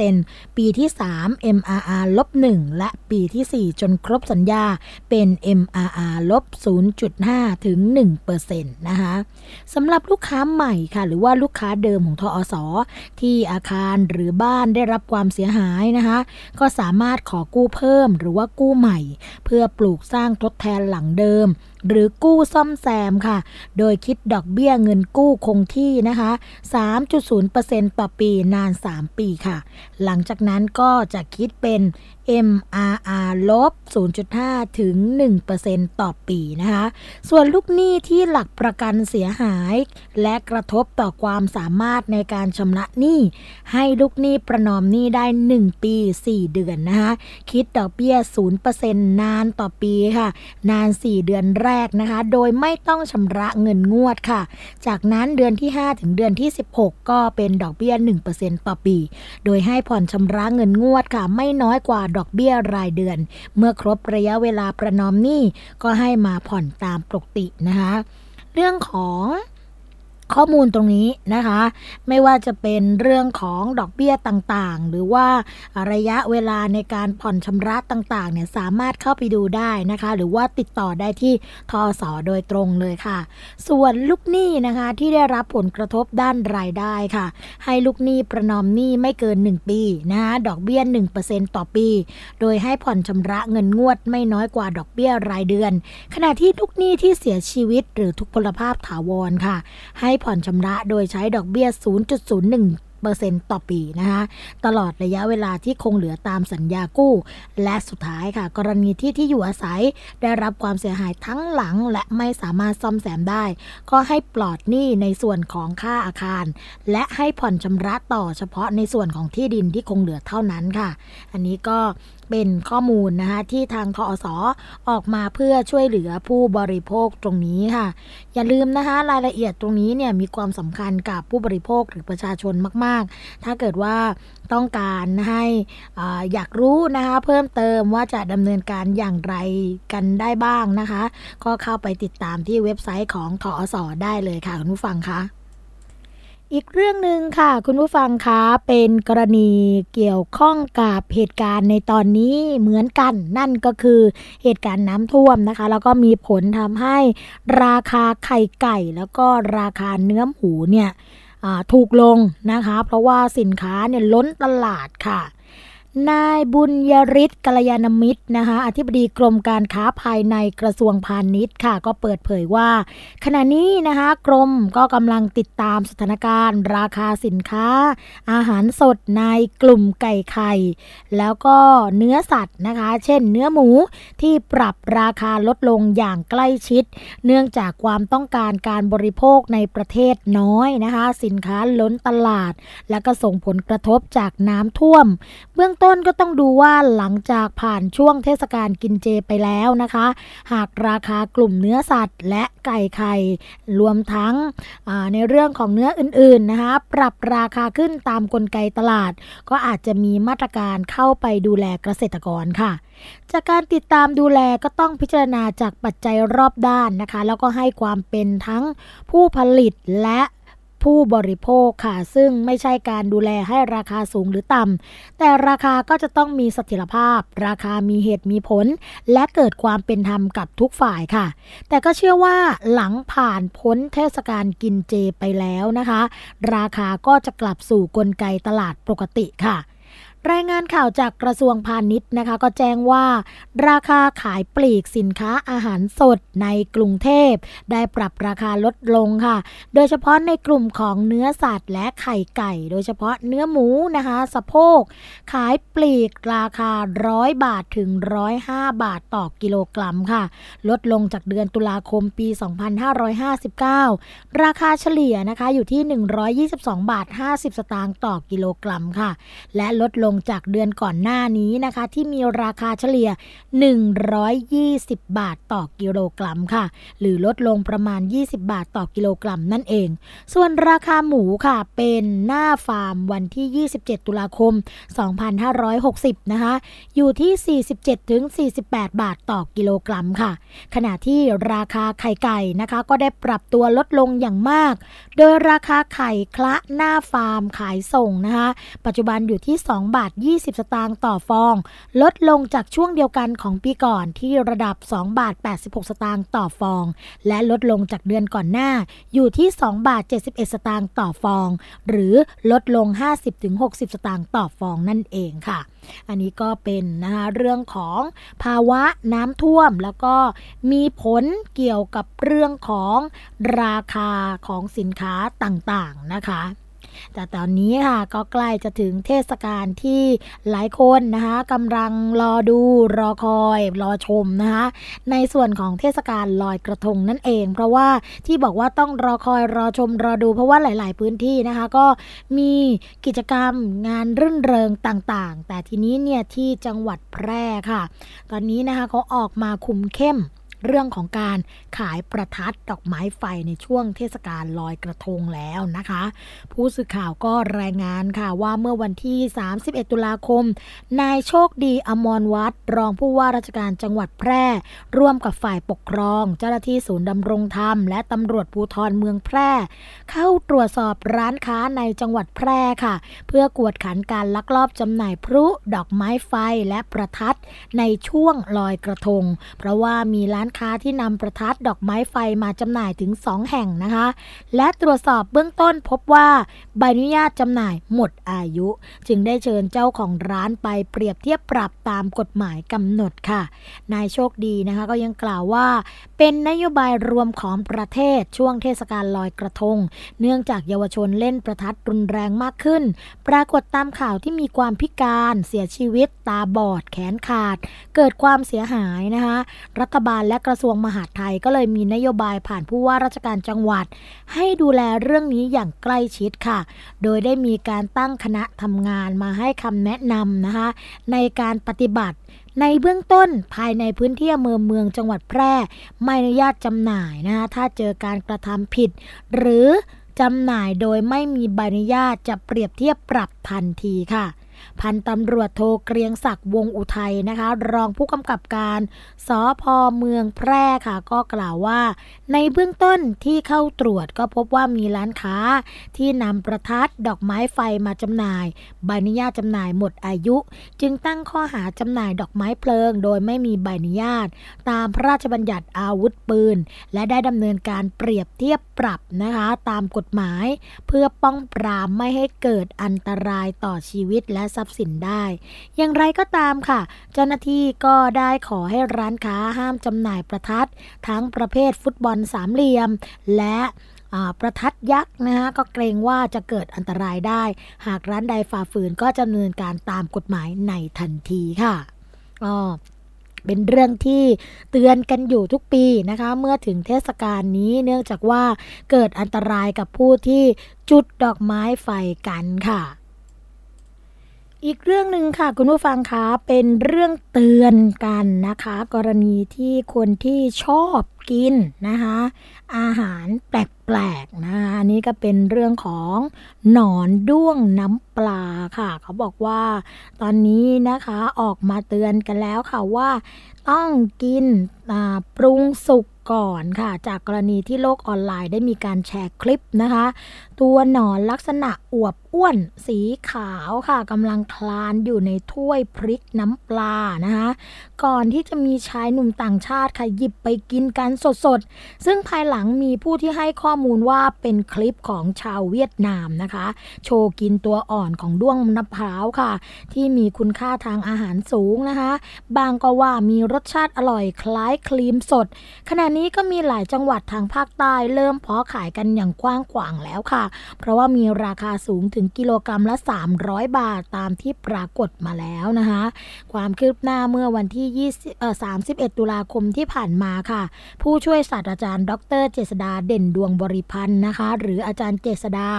2%ปีที่ 3 MRR ลบ 1 และปีทีสี่4 จนครบสัญญาเป็น MRR ลบ 0.5 ถึง 1%นะคะสำหรับลูกค้าใหม่ค่ะ หรือว่าลูกค้าเดิมของทอสที่อาคารหรือบ้านได้รับความเสียหายนะคะ ก็สามารถขอกู้เพิ่มหรือว่ากู้ใหม่ เพื่อปลูกสร้างทดแทนหลังเดิม หรือกู้ซ่อมแซมค่ะ โดยคิดดอกเบี้ยเงินกู้คงที่นะคะ 3.0%ต่อปีนาน 3 ปีค่ะ หลังจากนั้นก็จะคิดเป็น MRR ลบ 0.5 ถึง 1%ต่อปีนะคะ ส่วนลูกหนี้ที่หลักประกันเสียหาย และกระทบต่อความสามารถในการชำระหนี้ ให้ลูกหนี้ประนอมหนี้ได้ 1 ปี 4 เดือนนะคะ คิดดอกเบี้ย 0%นานต่อปีค่ะ นาน 4 เดือนแรกนะคะ โดยไม่ต้องชำระเงินงวดค่ะ จากนั้นเดือนที่ 5 ถึงเดือนที่ 16 ก็เป็นดอกเบี้ย 1%ต่อปี โดยให้ผ่อนชำระเงินงวดค่ะ ไม่น้อยกว่าดอกเบี้ยรายเดือน เมื่อครบระยะเวลาประนอมหนี้ก็ให้มาผ่อนตามปกตินะคะ เรื่องของ ข้อมูลตรงนี้นะคะ ไม่ว่าจะเป็นเรื่องของดอกเบี้ยต่างๆ หรือว่าระยะเวลาในการผ่อนชำระต่างๆเนี่ยสามารถเข้าไปดูได้นะคะ หรือว่าติดต่อได้ที่ทอสอโดยตรงเลยค่ะ ส่วนลูกหนี้นะคะที่ได้รับผลกระทบด้านรายได้ค่ะ ให้ลูกหนี้ประนอมหนี้ไม่เกิน 1 ปีนะคะดอกเบี้ย1%ต่อปี โดยให้ผ่อนชำระเงินงวดไม่น้อยกว่าดอกเบี้ยรายเดือน ขณะที่ลูกหนี้ที่เสียชีวิตหรือทุกพลภาพถาวรค่ะ ให้ผ่อนชำระโดยใช้ดอกเบี้ย 0.01เปอร์เซ็นต์ต่อปีนะคะตลอดระยะเวลาที่คงเหลือตามสัญญากู้ และสุดท้ายค่ะ กรณีที่ที่อยู่อาศัยได้รับความเสียหายทั้งหลัง และไม่สามารถซ่อมแซมได้ ก็ให้ปลอดหนี้ในส่วนของค่าอาคาร และให้ผ่อนชำระต่อเฉพาะในส่วนของที่ดินที่คงเหลือเท่านั้นค่ะ อันนี้ก็ เป็นข้อมูลนะคะที่ทางทอสอออกมาเพื่อช่วยเหลือผู้บริโภคตรงนี้ค่ะ อย่าลืมนะคะรายละเอียดตรงนี้เนี่ยมีความสำคัญกับผู้บริโภคหรือประชาชนมาก ๆ ถ้าเกิดว่าต้องการให้ออยากรู้นะคะเพิ่มเติมว่าจะดำเนินการอย่างไรกันได้บ้างนะคะ ก็เข้าไปติดตามที่เว็บไซต์ของทอสอได้เลยค่ะคุณผู้ฟังคะ อีกเรื่องหนึ่งค่ะ คุณผู้ฟังคะเป็นกรณีเกี่ยวข้องกับเหตุการณ์ในตอนนี้เหมือนกัน นั่นก็คือเหตุการณ์น้ำท่วมนะคะ แล้วก็มีผลทำให้ราคาไข่ไก่ แล้วก็ราคาเนื้อหมูเนี่ยถูกลงนะคะ เพราะว่าสินค้าเนี่ยล้นตลาดค่ะ นายบุญยริศกัลยาณมิตรนะคะอธิบดีกรมการค้าภายในกระทรวงพาณิชย์ค่ะ ก็เปิดเผยว่า ขณะนี้นะคะกรมก็กำลังติดตามสถานการณ์ ราคาสินค้า อาหารสดในกลุ่มไก่ไข่ แล้วก็เนื้อสัตว์นะคะ เช่นเนื้อหมูที่ปรับราคาลดลงอย่างใกล้ชิด เนื่องจากความต้องการการบริโภคในประเทศน้อยนะคะ สินค้าล้นตลาด และก็ส่งผลกระทบจากน้ำท่วม เบื้องต้นก็ต้องดูว่าหลังจากผ่านช่วงเทศกาลกินเจไปแล้วนะคะ หากราคากลุ่มเนื้อสัตว์ และไก่ไข่รวมทั้งในเรื่องของเนื้ออื่นๆนะคะปรับราคาขึ้นตามกลไกตลาด ก็อาจจะมีมาตรการเข้าไปดูแลเกษตรกรค่ะ จากการติดตามดูแลก็ต้องพิจารณาจากปัจจัยรอบด้านนะคะ แล้วก็ให้ความเป็นทั้งผู้ผลิตและ ผู้บริโภคค่ะ ซึ่งไม่ใช่การดูแลให้ราคาสูงหรือต่ำ แต่ราคาก็จะต้องมีเสถียรภาพ ราคามีเหตุมีผล และเกิดความเป็นธรรมกับทุกฝ่ายค่ะ แต่ก็เชื่อว่าหลังผ่านพ้นเทศกาลกินเจไปแล้วนะคะ ราคาก็จะกลับสู่กลไกตลาดปกติค่ะ รายงานข่าวจากกระทรวงพาณิชย์นะคะ ก็แจ้งว่า ราคาขายปลีกสินค้าอาหารสดในกรุงเทพ ได้ปรับราคาลดลงค่ะ โดยเฉพาะในกลุ่มของเนื้อสัตว์และไข่ไก่ โดยเฉพาะเนื้อหมูนะคะ สะโพก ขายปลีกราคา 100 บาทถึง 105 บาทต่อกิโลกรัมค่ะ ลดลงจากเดือนตุลาคมปี 2559 ราคาเฉลี่ยนะคะอยู่ที่ 122 บาท 50 สตางค์ต่อกิโลกรัมค่ะ และลดลงจากเดือนก่อนหน้านี้นะคะ ที่มีราคาเฉลี่ย 120 บาทต่อกิโลกรัมค่ะ หรือลดลงประมาณ 20 บาทต่อกิโลกรัมนั่นเอง ส่วนราคาหมูค่ะเป็นหน้าฟาร์มวันที่ 27 ตุลาคม 2560 นะคะ อยู่ที่ 47ถึง48 บาทต่อกิโลกรัมค่ะ ขณะที่ราคาไข่ไก่นะคะ ก็ได้ปรับตัวลดลงอย่างมาก โดยราคาไข่คละหน้าฟาร์มขายส่งนะคะ ปัจจุบันอยู่ที่ 2 บาทาท 20 สตางค์ต่อฟอง ลดลงจากช่วงเดียวกันของปีก่อนที่ระดับ 2 บาท 86 สตางค์ต่อฟอง และลดลงจากเดือนก่อนหน้า อยู่ที่ 2 บาท 71 สตางค์ต่อฟอง หรือลดลง 50-60 สตางค์ต่อฟองนั่นเองค่ะ อันนี้ก็เป็นนะคะเรื่องของภาวะน้ำท่วมแล้วก็มีผลเกี่ยวกับเรื่องของราคาของสินค้าต่างๆนะคะ แต่ตอนนี้ค่ะก็ใกล้จะถึงเทศกาลที่หลายคนนะคะกำลังรอดูรอคอย รอชมนะคะในส่วนของเทศกาลลอยกระทงนั่นเอง เพราะว่าที่บอกว่าต้องรอคอยรอชมรอดู เพราะว่าหลาย ๆ พื้นที่นะคะ ก็มีกิจกรรมงานรื่นเริงต่าง ๆ แต่ทีนี้เนี่ยที่จังหวัดแพร่ค่ะ ตอนนี้นะคะเขาออกมาคุมเข้ม เรื่องของการขายประทัดดอกไม้ไฟในช่วงเทศกาลลอยกระทงแล้วนะคะ ผู้สื่อข่าวก็รายงานค่ะว่าเมื่อวันที่ 31 ตุลาคม นายโชคดีอมรวัตรรองผู้ว่าราชการจังหวัดแพร่ ร่วมกับฝ่ายปกครอง เจ้าหน้าที่ศูนย์ดำรงธรรม และตำรวจภูธรเมืองแพร่ เข้าตรวจสอบร้านค้าในจังหวัดแพร่ค่ะ เพื่อกวดขันการลักลอบจำหน่ายพลุดอกไม้ไฟและประทัดในช่วงลอยกระทง เพราะว่ามีร้านค้าที่นำประทัดดอกไม้ไฟมาจำหน่ายถึง 2 แห่งนะคะ และตรวจสอบเบื้องต้นพบว่าใบอนุญาตจำหน่ายหมดอายุ จึงได้เชิญเจ้าของร้านไปเปรียบเทียบปรับตามกฎหมายกำหนดค่ะ นายโชคดีนะคะก็ยังกล่าวว่า เป็นนโยบายรวมของประเทศช่วงเทศกาลลอยกระทง เนื่องจากเยาวชนเล่นประทัดรุนแรงมากขึ้น ปรากฏตามข่าวที่มีความพิการเสียชีวิตตาบอดแขนขาด เกิดความเสียหายนะคะรัฐบาลและกระทรวงมหาดไทยก็เลยมีนโยบายผ่านผู้ว่าราชการจังหวัด ให้ดูแลเรื่องนี้อย่างใกล้ชิดค่ะ โดยได้มีการตั้งคณะทำงานมาให้คำแนะนำนะคะ ในการปฏิบัติในเบื้องต้นภายในพื้นที่อำเภอเมืองจังหวัดแพร่ ไม่อนุญาตจำหน่ายนะคะถ้าเจอการกระทำผิด หรือจำหน่ายโดยไม่มีใบอนุญาตจะเปรียบเทียบปรับทันทีค่ะ พันตำรวจโทเกรียงศักดิ์วงอุทัยนะคะ รองผู้กำกับการสพเมืองแพร่ค่ะ ก็กล่าวว่า ในเบื้องต้นที่เข้าตรวจก็พบว่ามีร้านค้า ที่นำประทัดดอกไม้ไฟมาจำหน่ายใบอนุญาตจำหน่ายหมดอายุ จึงตั้งข้อหาจำหน่ายดอกไม้เพลิง โดยไม่มีใบอนุญาต ตามพระราชบัญญัติอาวุธปืน และได้ดำเนินการเปรียบเทียบปรับนะคะ ตามกฎหมาย เพื่อป้องปรามไม่ให้เกิดอันตรายต่อชีวิตและทรัพย์สินได้ อย่างไรก็ตามค่ะ เจ้าหน้าที่ก็ได้ขอให้ร้านค้าห้ามจำหน่ายประทัด ทั้งประเภทฟุตบอลสามเหลี่ยม และประทัดยักษ์นะคะก็เกรงว่าจะเกิดอันตรายได้ หากร้านใดฝ่าฝืนก็จะดำเนินการตามกฎหมายในทันทีค่ะอ๋อเป็นเรื่องที่เตือนกันอยู่ทุกปีนะคะ เมื่อถึงเทศกาลนี้เนื่องจากว่าเกิดอันตรายกับผู้ที่จุดดอกไม้ไฟกันค่ะ อีกเรื่องหนึ่งค่ะ คุณผู้ฟังคะเป็นเรื่องเตือนกันนะคะ กรณีที่คนที่ชอบกินนะคะ อาหารแปลกๆนะคะอันนี้ก็เป็นเรื่องของหนอนด้วงน้ำปลาค่ะ เขาบอกว่าตอนนี้นะคะออกมาเตือนกันแล้วค่ะว่า ต้องกินปรุงสุก ก่อนค่ะ จากกรณีที่โลกออนไลน์ได้มีการแชร์คลิปนะคะ ตัวหนอนลักษณะอวบอ้วน สีขาวค่ะกำลังคลานอยู่ในถ้วยพริกน้ำปลานะคะ ก่อนที่จะมีชายหนุ่มต่างชาติค่ะหยิบไปกินกันสดๆ ซึ่งภายหลังมีผู้ที่ให้ข้อมูลว่าเป็นคลิปของชาวเวียดนามนะคะ โชว์กินตัวอ่อนของด้วงมะพร้าวค่ะ ที่มีคุณค่าทางอาหารสูงนะคะ บางก็ว่ามีรสชาติอร่อยคล้ายครีมสดขณะนี้ก็มีหลายจังหวัดทางภาคใต้เริ่มเพาะขายกันอย่างกว้างขวางแล้วค่ะ เพราะว่ามีราคาสูงถึงกิโลกรัมละ 300 บาทตามที่ปรากฏมาแล้วนะคะ ความคืบหน้าเมื่อวันที่ 20เอ่อ31 ตุลาคมที่ผ่านมาค่ะ ผู้ช่วยศาสตราจารย์ ดร เจษดาเด่นดวงบริพันธ์นะคะ หรืออาจารย์เจษดา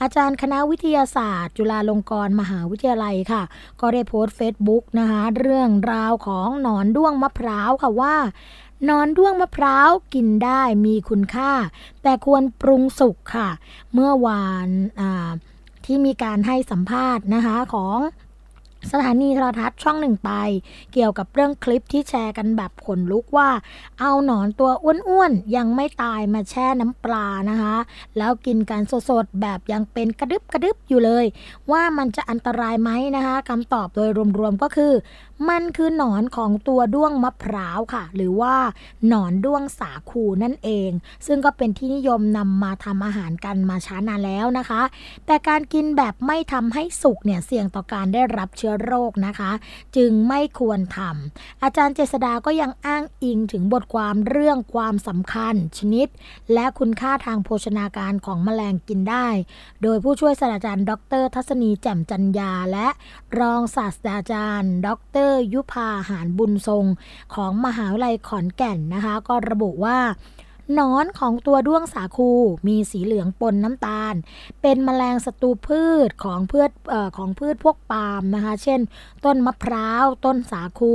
อาจารย์คณะวิทยาศาสตร์ จุฬาลงกรณ์มหาวิทยาลัยค่ะ ก็ได้โพสต์เฟซบุ๊กนะคะ เรื่องราวของหนอนด้วงมะพร้าวค่ะว่า นอนด้วงมะพร้าวกินได้มีคุณค่า แต่ควรปรุงสุกค่ะ เมื่อวานที่มีการให้สัมภาษณ์นะคะของสถานีโทรทัศน์ช่องหนึ่งไป เกี่ยวกับเรื่องคลิปที่แชร์กันแบบขนลุกว่า เอาหนอนตัวอ้วนๆ ยังไม่ตายมาแช่น้ำปลานะคะ แล้วกินกันสดๆ แบบยังเป็นกระดึบกระดึบอยู่เลย ว่ามันจะอันตรายไหมนะคะคำตอบโดยรวมๆก็คือ มันคือหนอนของตัวด้วงมะพร้าวค่ะ หรือว่าหนอนด้วงสาคูนั่นเอง ซึ่งก็เป็นที่นิยมนำมาทำอาหารกันมาช้านานแล้วนะคะ แต่การกินแบบไม่ทำให้สุกเนี่ยเสี่ยงต่อการได้รับเชื้อโรคนะคะ จึงไม่ควรทำอาจารย์เจษดาก็ยังอ้างอิงถึงบทความเรื่องความสำคัญ ชนิด และคุณค่าทางโภชนาการของแมลงกินได้ โดยผู้ช่วยศาสตราจารย์ ดร ทัศนีแจ่มจัญญาและรองศาสตราจารย์ ดรยุพาหารบุญทรง ของมหาวิทยาลัยขอนแก่นนะคะ ก็ระบุว่า นอนของตัวด้วงสาคูมีสีเหลืองปนน้ำตาล เป็นแมลงศัตรูพืชของพืชออของพืชพวกปาล์มนะคะ เช่น ต้นมะพร้าว ต้นสาคู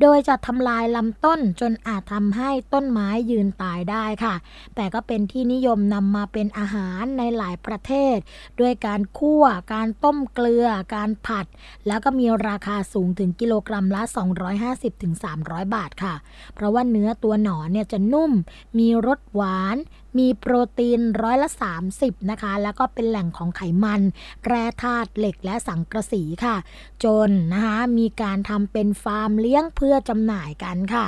โดยจะทำลายลำต้นจนอาจทำให้ต้นไม้ยืนตายได้ค่ะ แต่ก็เป็นที่นิยมนำมาเป็นอาหารในหลายประเทศ ด้วยการคั่ว การต้มเกลือ การผัด แล้วก็มีราคาสูงถึงกิโลกรัมละ 250-300 บาทค่ะ เพราะว่าเนื้อตัวหนอนเนี่ยจะนุ่ม มีรสหวาน มีโปรตีนร้อยละ 30 นะคะ แล้วก็เป็นแหล่งของไขมัน แร่ธาตุเหล็กและสังกะสีค่ะ จนนะคะมีการทำเป็นฟาร์มเลี้ยงเพื่อจำหน่ายกันค่ะ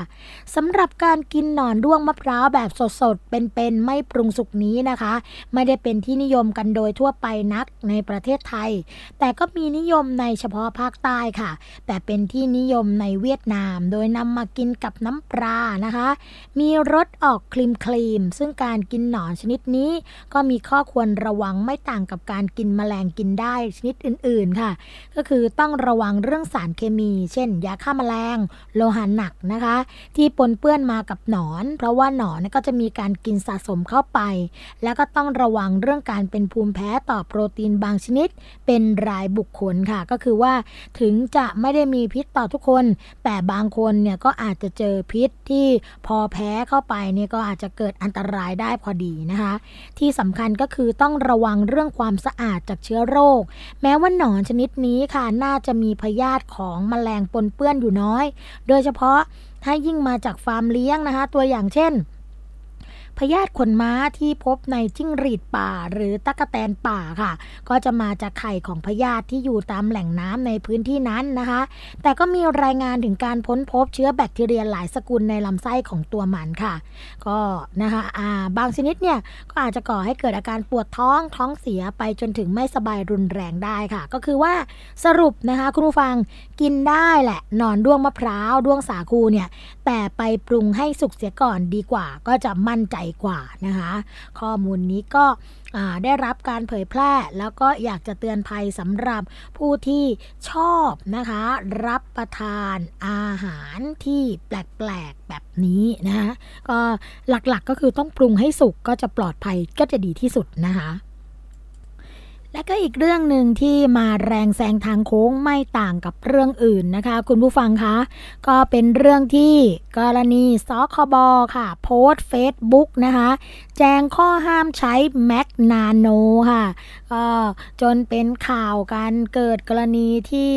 สำหรับการกินหนอนด้วงมะพร้าวแบบสดๆ เป็นๆ ไม่ปรุงสุกนี้นะคะ ไม่ได้เป็นที่นิยมกันโดยทั่วไปนักในประเทศไทย แต่ก็มีนิยมในเฉพาะภาคใต้ค่ะ แต่เป็นที่นิยมในเวียดนาม โดยนำมากินกับน้ำปลานะคะ มีรสออกครีมครีมซึ่งการกินินหนอนชนิดนี้ ก็มีข้อควรระวังไม่ต่างกับการกินแมลงกินได้ชนิดอื่นๆค่ะ ก็คือต้องระวังเรื่องสารเคมี เช่น ยาฆ่าแมลง โลหะหนักนะคะ ที่ปนเปื้อนมากับหนอน เพราะว่าหนอนก็จะมีการกินสะสมเข้าไป แล้วก็ต้องระวังเรื่องการเป็นภูมิแพ้ต่อโปรตีนบางชนิด เป็นรายบุคคลค่ะ ก็คือว่าถึงจะไม่ได้มีพิษต่อทุกคน แต่บางคนเนี่ยก็อาจจะเจอพิษที่พอแพ้เข้าไปเนี่ยก็อาจจะเกิดอันตรายได้อดีนะคะ ที่สำคัญก็คือต้องระวังเรื่องความสะอาดจากเชื้อโรค แม้ว่าหนอนชนิดนี้ค่ะน่าจะมีพยาธิของแมลงปนเปื้อนอยู่น้อย โดยเฉพาะถ้ายิ่งมาจากฟาร์มเลี้ยงนะคะ ตัวอย่างเช่น พยาธิขนม้าที่พบในจิ้งหรีดป่า หรือตะกะแตนป่าค่ะ ก็จะมาจากไข่ของพยาธิที่อยู่ตามแหล่งน้ำในพื้นที่นั้นนะคะ แต่ก็มีรายงานถึงการพ้นพบเชื้อแบคทีเรียหลายสกุลในลำไส้ของตัวมันค่ะ ก็นะคะอ่าบางชนิดเนี่ยก็อาจจะก่อให้เกิดอาการปวดท้องท้องเสียไปจนถึงไม่สบายรุนแรงได้ค่ะ ก็คือว่าสรุปนะคะคุณผู้ฟังกินได้แหละนอนด้วงมะพร้าวด้วงสาคูเนี่ยแต่ไปปรุงให้สุกเสียก่อนดีกว่า ก็จะมั่นใจกว่านะคะ ข้อมูลนี้ก็ได้รับการเผยแพร่ แล้วก็อยากจะเตือนภัยสำหรับผู้ที่ชอบนะคะ รับประทานอาหารที่แปลกๆแบบนี้นะคะก็หลักๆกก็คือต้องปรุงให้สุกก็จะปลอดภัยก็จะดีที่สุดนะคะ และก็อีกเรื่องหนึ่งที่มาแรงแซงทางโค้งไม่ต่างกับเรื่องอื่นนะคะ คุณผู้ฟังคะ ก็เป็นเรื่องที่กรณีสคบค่ะ โพสเฟซบุ๊กนะคะ แจ้งข้อห้ามใช้แมกนาโนค่ะก็จนเป็นข่าวการเกิดกรณีที่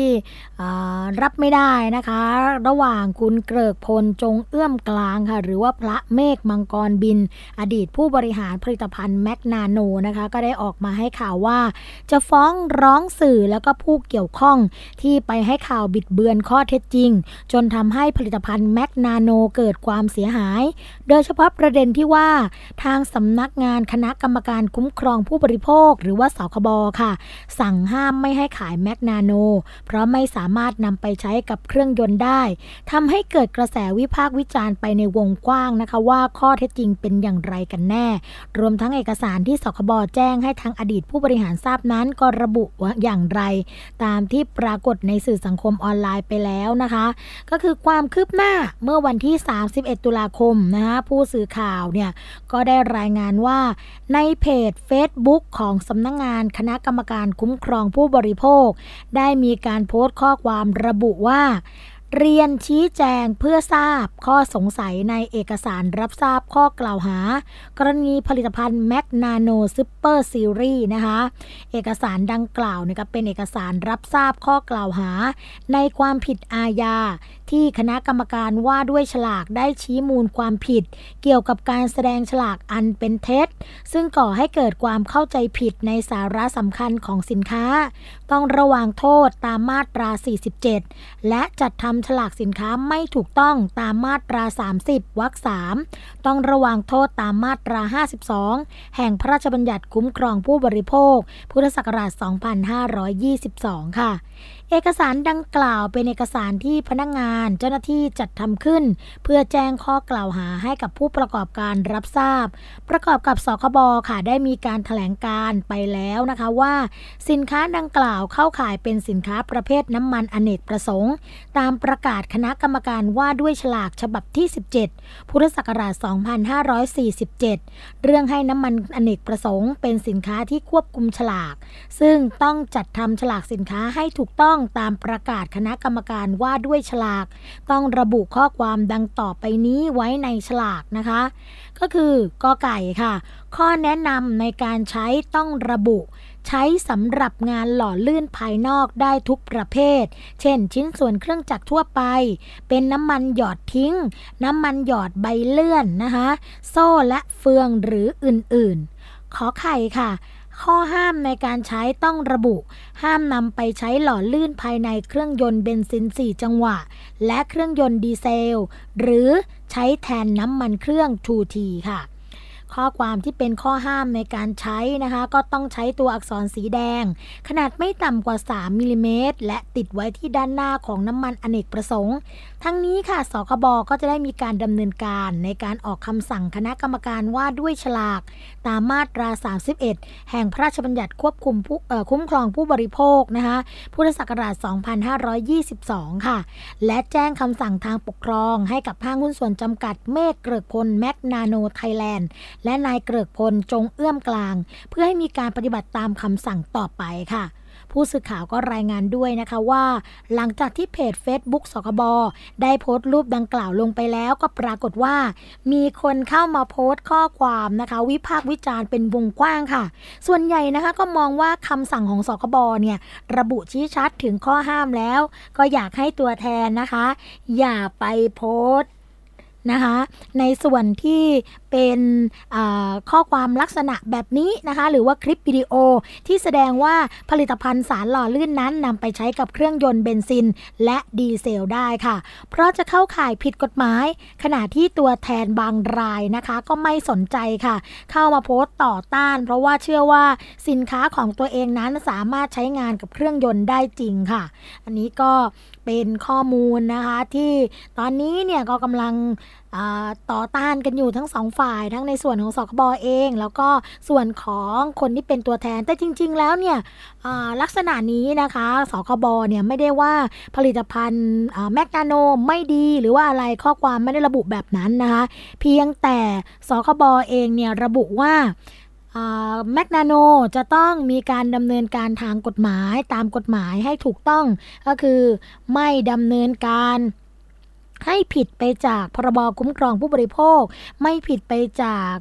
รับไม่ได้นะคะ ระหว่างคุณเกริกพลจงเอื้อมกลางค่ะ หรือว่าพระเมฆมังกรบิน อดีตผู้บริหารผลิตภัณฑ์แมกนาโนนะคะ ก็ได้ออกมาให้ข่าวว่า จะฟ้องร้องสื่อแล้วก็ผู้เกี่ยวข้องที่ไปให้ข่าวบิดเบือนข้อเท็จจริง จนทำให้ผลิตภัณฑ์แมกนาโนเกิดความเสียหาย โดยเฉพาะประเด็นที่ว่าทางสำนักงานคณะกรรมการคุ้มครองผู้บริโภค หรือว่าสคบค่ะ สั่งห้ามไม่ให้ขายแมกนาโน เพราะไม่สามารถนำไปใช้กับเครื่องยนต์ได้ทำให้เกิดกระแสวิพากษ์วิจารณ์ไปในวงกว้างนะคะ ว่าข้อเท็จจริงเป็นอย่างไรกันแน่ รวมทั้งเอกสารที่สคบแจ้งให้ทางอดีตผู้บริหารทราบนั้นก็ระบุว่าอย่างไร ตามที่ปรากฏในสื่อสังคมออนไลน์ไปแล้วนะคะ ก็คือความคืบหน้าเมื่อวันที่ 31 ตุลาคมนะคะผู้สื่อข่าวเนี่ยก็ได้รายงานว่า ในเพจ Facebook ของสำนักงงานคณะกรรมการคุ้มครองผู้บริโภค ได้มีการโพสต์ข้อความระบุว่า เรียนชี้แจงเพื่อทราบข้อสงสัยในเอกสารรับทราบข้อกล่าวหา กรณีผลิตภัณฑ์แมกนาโนซูเปอร์ซีรีส์นะคะเอกสารดังกล่าวเนี่ยก็เป็นเอกสารรับทราบข้อกล่าวหา ในความผิดอาญาที่คณะกรรมการว่าด้วยฉลากได้ชี้มูลความผิด เกี่ยวกับการแสดงฉลากอันเป็นเท็จ ซึ่งก่อให้เกิดความเข้าใจผิดในสาระสำคัญของสินค้า ต้องระวังโทษตามมาตรา 47 และจัดทำฉลากสินค้าไม่ถูกต้องตามมาตรา 30 วรรค 3 ต้องระวังโทษตามมาตรา 52 แห่งพระราชบัญญัติคุ้มครองผู้บริโภค พุทธศักราช 2522 ค่ะ เอกสารดังกล่าวเป็นเอกสารที่พนักงงานเจ้าหน้าที่จัดทำขึ้น เพื่อแจ้งข้อกล่าวหาให้กับผู้ประกอบการรับทราบ ประกอบกับสคบค่ะได้มีการถแถลงการไปแล้วนะคะว่า สินค้าดังกล่าวเข้าข่ายเป็นสินค้าประเภทน้ำมันอเนกประสงค์ ตามประกาศคณะกรรมการว่าด้วยฉลากฉบับที่ 17 พุทธศักราช 2547 เรื่องให้น้ำมันอเนกประสงค์ เป็นสินค้าที่ควบคุมฉลาก ซึ่งต้องจัดทำฉลากสินค้าให้ถูกต้องตามประกาศคณะกรรมการว่าด้วยฉลาก ต้องระบุข้อความดังต่อไปนี้ไว้ในฉลากนะคะ ก็คือกอไก่ค่ะ ข้อแนะนำในการใช้ต้องระบุใช้สำหรับงานหล่อลื่นภายนอกได้ทุกประเภท เช่น ชิ้นส่วนเครื่องจักรทั่วไป เป็นน้ำมันหยอดทิ้ง น้ำมันหยอดใบเลื่อนนะคะ โซ่และเฟืองหรืออื่นๆ ขอไข่ค่ะ ข้อห้ามในการใช้ต้องระบุ ห้ามนำไปใช้หล่อลื่นภายในเครื่องยนต์เบนซิน 4 จังหวะ และเครื่องยนต์ดีเซล หรือใช้แทนน้ำมันเครื่อง 2T ค่ะข้อความที่เป็นข้อห้ามในการใช้นะคะ ก็ต้องใช้ตัวอักษรสีแดง ขนาดไม่ต่ำกว่า 3มิลิเมตรและติดไว้ที่ด้านหน้าของน้ำมันอเนกประสงค์ ทั้งนี้ค่ะ สคบก็จะได้มีการดำเนินการในการออกคำสั่งคณะกรรมการว่าด้วยฉลาก ตามมาตรา 31 แห่งพระราชบัญญัติควบคุมผู้คุ้มครองผู้บริโภคนะคะพุทธศักราช 2522 ค่ะ และแจ้งคำสั่งทางปกครองให้กับห้างหุ้นส่วนจำกัดเมฆเกริกพลแมกนาโนไทยแลนด์ และนายเกริกพลจงเอื้อมกลาง เพื่อให้มีการปฏิบัติตามคำสั่งต่อไปค่ะ ผู้สื่อข่าวก็รายงานด้วยนะคะว่า หลังจากที่เพจ Facebook สคบได้โพสต์รูปดังกล่าวลงไปแล้วก็ปรากฏว่า มีคนเข้ามาโพสต์ข้อความนะคะ วิพากษ์วิจารณ์เป็นวงกว้างค่ะ ส่วนใหญ่นะคะก็มองว่าคำสั่งของสคบเนี่ยระบุชี้ชัดถึงข้อห้ามแล้ว ก็อยากให้ตัวแทนนะคะ อย่าไปโพสต์ นะคะ ในส่วนที่เป็นข้อความลักษณะแบบนี้นะคะ หรือว่าคลิปวิดีโอที่แสดงว่าผลิตภัณฑ์สารหล่อลื่นนั้นนำไปใช้กับเครื่องยนต์เบนซิน และดีเซลได้ค่ะ เพราะจะเข้าข่ายผิดกฎหมาย ขณะที่ตัวแทนบางรายนะคะ ก็ไม่สนใจค่ะ เข้ามาโพสต์ต่อต้าน เพราะว่าเชื่อว่าสินค้าของตัวเองนั้นสามารถใช้งานกับเครื่องยนต์ได้จริงค่ะ อันนี้ก็เป็นข้อมูลนะคะที่ตอนนี้เนี่ยก็กำลังต่อต้านกันอยู่ทั้งสองฝ่ายทั้งในส่วนของสคบเอง แล้วก็ส่วนของคนที่เป็นตัวแทนแต่จริง ๆ แล้วเนี่ยลักษณะนี้นะคะสคบเนี่ยไม่ได้ว่าผลิตภัณฑ์แมกนาโนไม่ดีหรือว่าอะไรข้อความไม่ได้ระบุแบบนั้นนะคะเพียงแต่สคบเองเนี่ยระบุว่าแมกนาโนจะต้องมีการดำเนินการทางกฎหมายตามกฎหมายให้ถูกต้องก็คือไม่ดำเนินการ ให้ผิดไปจากพรบคุ้มครองผู้บริโภค ไม่ผิดไปจาก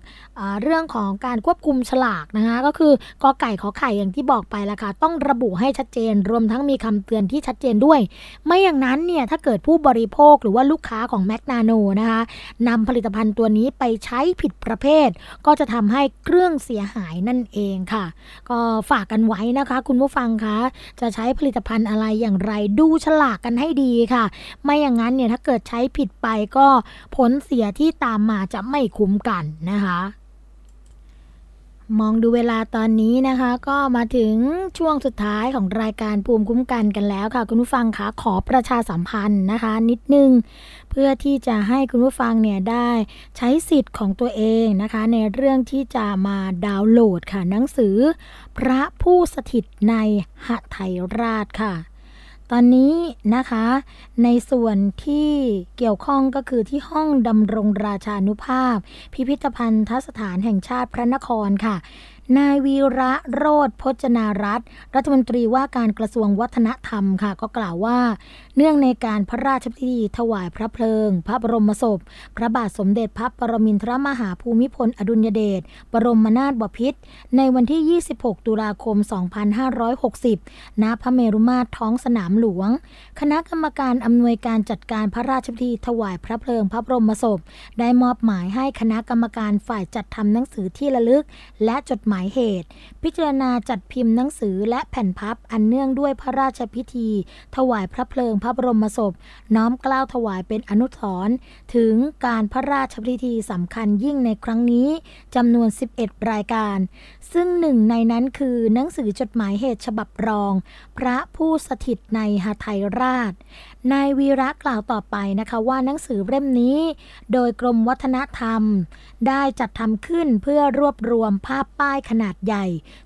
เรื่องของการควบคุมฉลากนะคะก็คือกอไก่ขอไข่อย่างที่บอกไปแล้วค่ะต้องระบุให้ชัดเจน รวมทั้งมีคำเตือนที่ชัดเจนด้วย ไม่อย่างนั้นเนี่ยถ้าเกิดผู้บริโภคหรือว่าลูกค้าของแมกนาโนนะคะนำผลิตภัณฑ์ตัวนี้ไปใช้ผิดประเภท ก็จะทำให้เครื่องเสียหายนั่นเองค่ะ ก็ฝากกันไว้นะคะ คุณผู้ฟังคะจะใช้ผลิตภัณฑ์อะไรอย่างไรดูฉลากกันให้ดีค่ะ ไม่อย่างนั้นเนี่ยถ้าเกิดใช้ผิดไปก็ผลเสียที่ตามมาจะไม่คุ้มกันนะคะมองดูเวลาตอนนี้นะคะ ก็มาถึงช่วงสุดท้ายของรายการภูมิคุ้มกันกันแล้วค่ะ คุณผู้ฟังคะขอประชาสัมพันธ์นะคะ นิดนึง เพื่อที่จะให้คุณผู้ฟังเนี่ยได้ใช้สิทธิ์ของตัวเองนะคะ ในเรื่องที่จะมาดาวน์โหลดค่ะหนังสือ พระผู้สถิตในหไทยราชค่ะ ตอนนี้นะคะในส่วนที่เกี่ยวข้องก็คือที่ห้องดำรงราชานุภาพ พิพิธภัณฑสถานแห่งชาติพระนครค่ะ นายวีระโรธพจนารัตน์รัฐมนตรีว่าการกระทรวงวัฒนธรรมค่ะ ก็กล่าวว่า เนื่องในการพระราชพิธีถวายพระเพลิง พระบรมศพ พระบาทสมเด็จพระปรมินทรมหาภูมิพลอดุลยเดชบรมนาถบพิตรในวันที่ 26 ตุลาคม 2560 ณ พระเมรุมาตรท้องสนามหลวง คณะกรรมการอำนวยการจัดการพระราชพิธีถวายพระเพลิงพระบรมศพ ได้มอบหมายให้คณะกรรมการฝ่ายจัดทำหนังสือที่ระลึก และจดหมายเหตุ พิจารณาจัดพิมพ์หนังสือและแผ่นพับอันเนื่องด้วยพระราชพิธี ถวายพระเพลิงพระระบรมศพ น้อมกล้าวถวายเป็นอนุสรณ์ถึงการพระราชพิธีสำคัญยิ่งในครั้งนี้จำนวน 11 รายการ ซึ่งหนึ่งในนั้นคือหนังสือจดหมายเหตุฉบับรอง พระผู้สถิตในหาไทยราชนายวีระกล่าวต่อไปนะคะว่าหนังสือเล่มนี้ โดยกรมวัฒนธรรม ได้จัดทำขึ้นเพื่อรวบรวมภาพป้ายขนาดใหญ่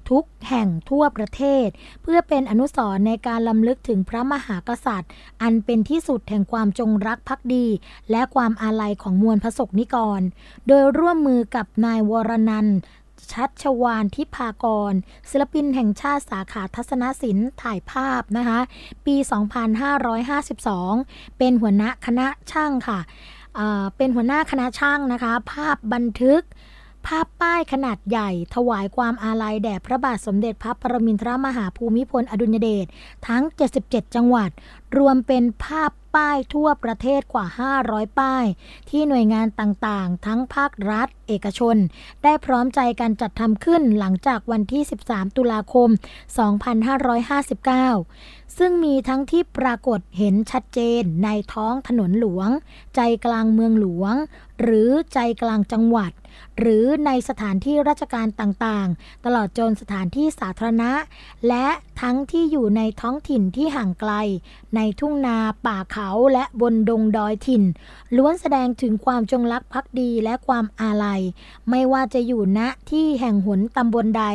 ทุกแห่งทั่วประเทศ เพื่อเป็นอนุสรณ์ในการลำลึกถึงพระมหากษัตริย์ อันเป็นที่สุดแห่งความจงรักภักดี และความอาลัยของมวลพระสกนิกร โดยร่วมมือกับนายวรนันท์ชัชวานทิพากร ศิลปินแห่งชาติสาขาทัศนศิลป์ถ่ายภาพนะคะ ปี 2552 เป็นหัวหน้าคณะช่างค่ะเป็นหัวหน้าคณะช่างนะคะ ภาพบันทึก ภาพป้ายขนาดใหญ่ ถวายความอาลัยแด่พระบาทสมเด็จพระปรมินทรมหาภูมิพลอดุลยเดชทั้ง 77 จังหวัด รวมเป็นภาพป้ายทั่วประเทศกว่า 500 ป้าย ที่หน่วยงานต่างๆ ทั้งภาครัฐ เอกชน ได้พร้อมใจกันจัดทำขึ้นหลังจากวันที่ 13 ตุลาคม 2559 ซึ่งมีทั้งที่ปรากฏเห็นชัดเจนในท้องถนนหลวง ใจกลางเมืองหลวง หรือใจกลางจังหวัดหรือในสถานที่ราชการต่างๆ ตลอดจนสถานที่สาธารณะ และทั้งที่อยู่ในท้องถิ่นที่ห่างไกล ในทุ่งนาป่าเขาและบนดงดอยถิ่น ล้วนแสดงถึงความจงรักภักดีและความอาลัย ไม่ว่าจะอยู่ณที่แห่งหนตำบลใด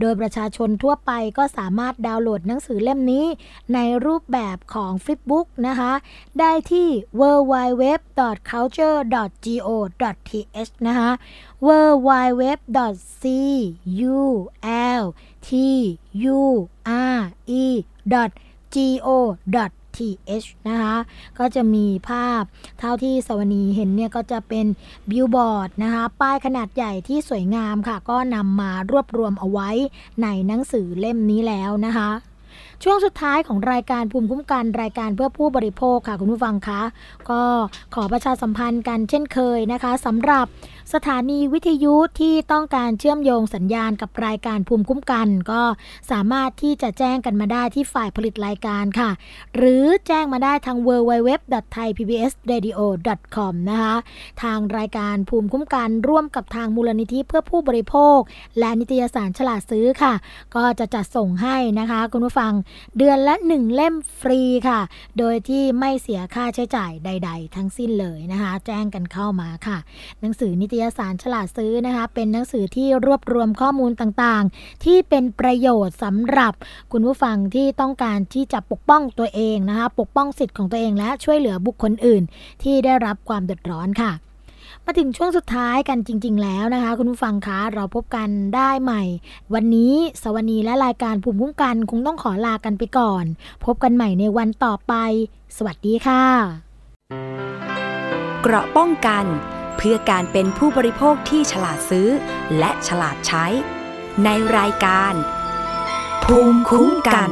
โดยประชาชนทั่วไปก็สามารถดาวน์โหลดหนังสือเล่มนี้ ในรูปแบบของ Flipbook นะคะ ได้ที่ www.culture.go.th นะคะ www.culture.go.th นะคะ ก็จะมีภาพเท่าที่สวนีเห็นเนี่ยก็จะเป็นบิลบอร์ดนะคะ ป้ายขนาดใหญ่ที่สวยงามค่ะ ก็นำมารวบรวมเอาไว้ในหนังสือเล่มนี้แล้วนะคะ ช่วงสุดท้ายของรายการภูมิคุ้มกันรายการเพื่อผู้บริโภคค่ะคุณผู้ฟังคะก็ขอประชาสัมพันธ์กันเช่นเคยนะคะสำหรับสถานีวิทยุที่ต้องการเชื่อมโยงสัญญาณกับรายการภูมิคุ้มกัน ก็สามารถที่จะแจ้งกันมาได้ที่ฝ่ายผลิตรายการค่ะ หรือแจ้งมาได้ทาง www.thaipbsradio.com นะคะทางรายการภูมิคุ้มกันร่วมกับทางมูลนิธิเพื่อผู้บริโภค และนิตยสารฉลาดซื้อค่ะ ก็จะจัดส่งให้นะคะคุณผู้ฟังเดือนละ 1 เล่มฟรีค่ะ โดยที่ไม่เสียค่าใช้จ่ายใด ๆ ทั้งสิ้นเลยนะคะ แจ้งกันเข้ามาค่ะ หนังสือนิตยสารฉลาดซื้อนะคะ เป็นหนังสือที่รวบรวมข้อมูลต่างๆ ที่เป็นประโยชน์สำหรับคุณผู้ฟังที่ต้องการที่จะปกป้องตัวเองนะคะ ปกป้องสิทธิ์ของตัวเองและช่วยเหลือบุคคลอื่น ที่ได้รับความเดือดร้อนค่ะ มาถึงช่วงสุดท้ายกันจริง ๆ แล้วนะคะ คุณผู้ฟังคะเราพบกันได้ใหม่ วันนี้สวนีและรายการภูมิคุ้มกันคงต้องขอลากันไปก่อน พบกันใหม่ในวันต่อไป สวัสดีค่ะ เกราะป้องกันเพื่อการเป็นผู้บริโภคที่ฉลาดซื้อ และฉลาดใช้ ในรายการ ภูมิคุ้มกัน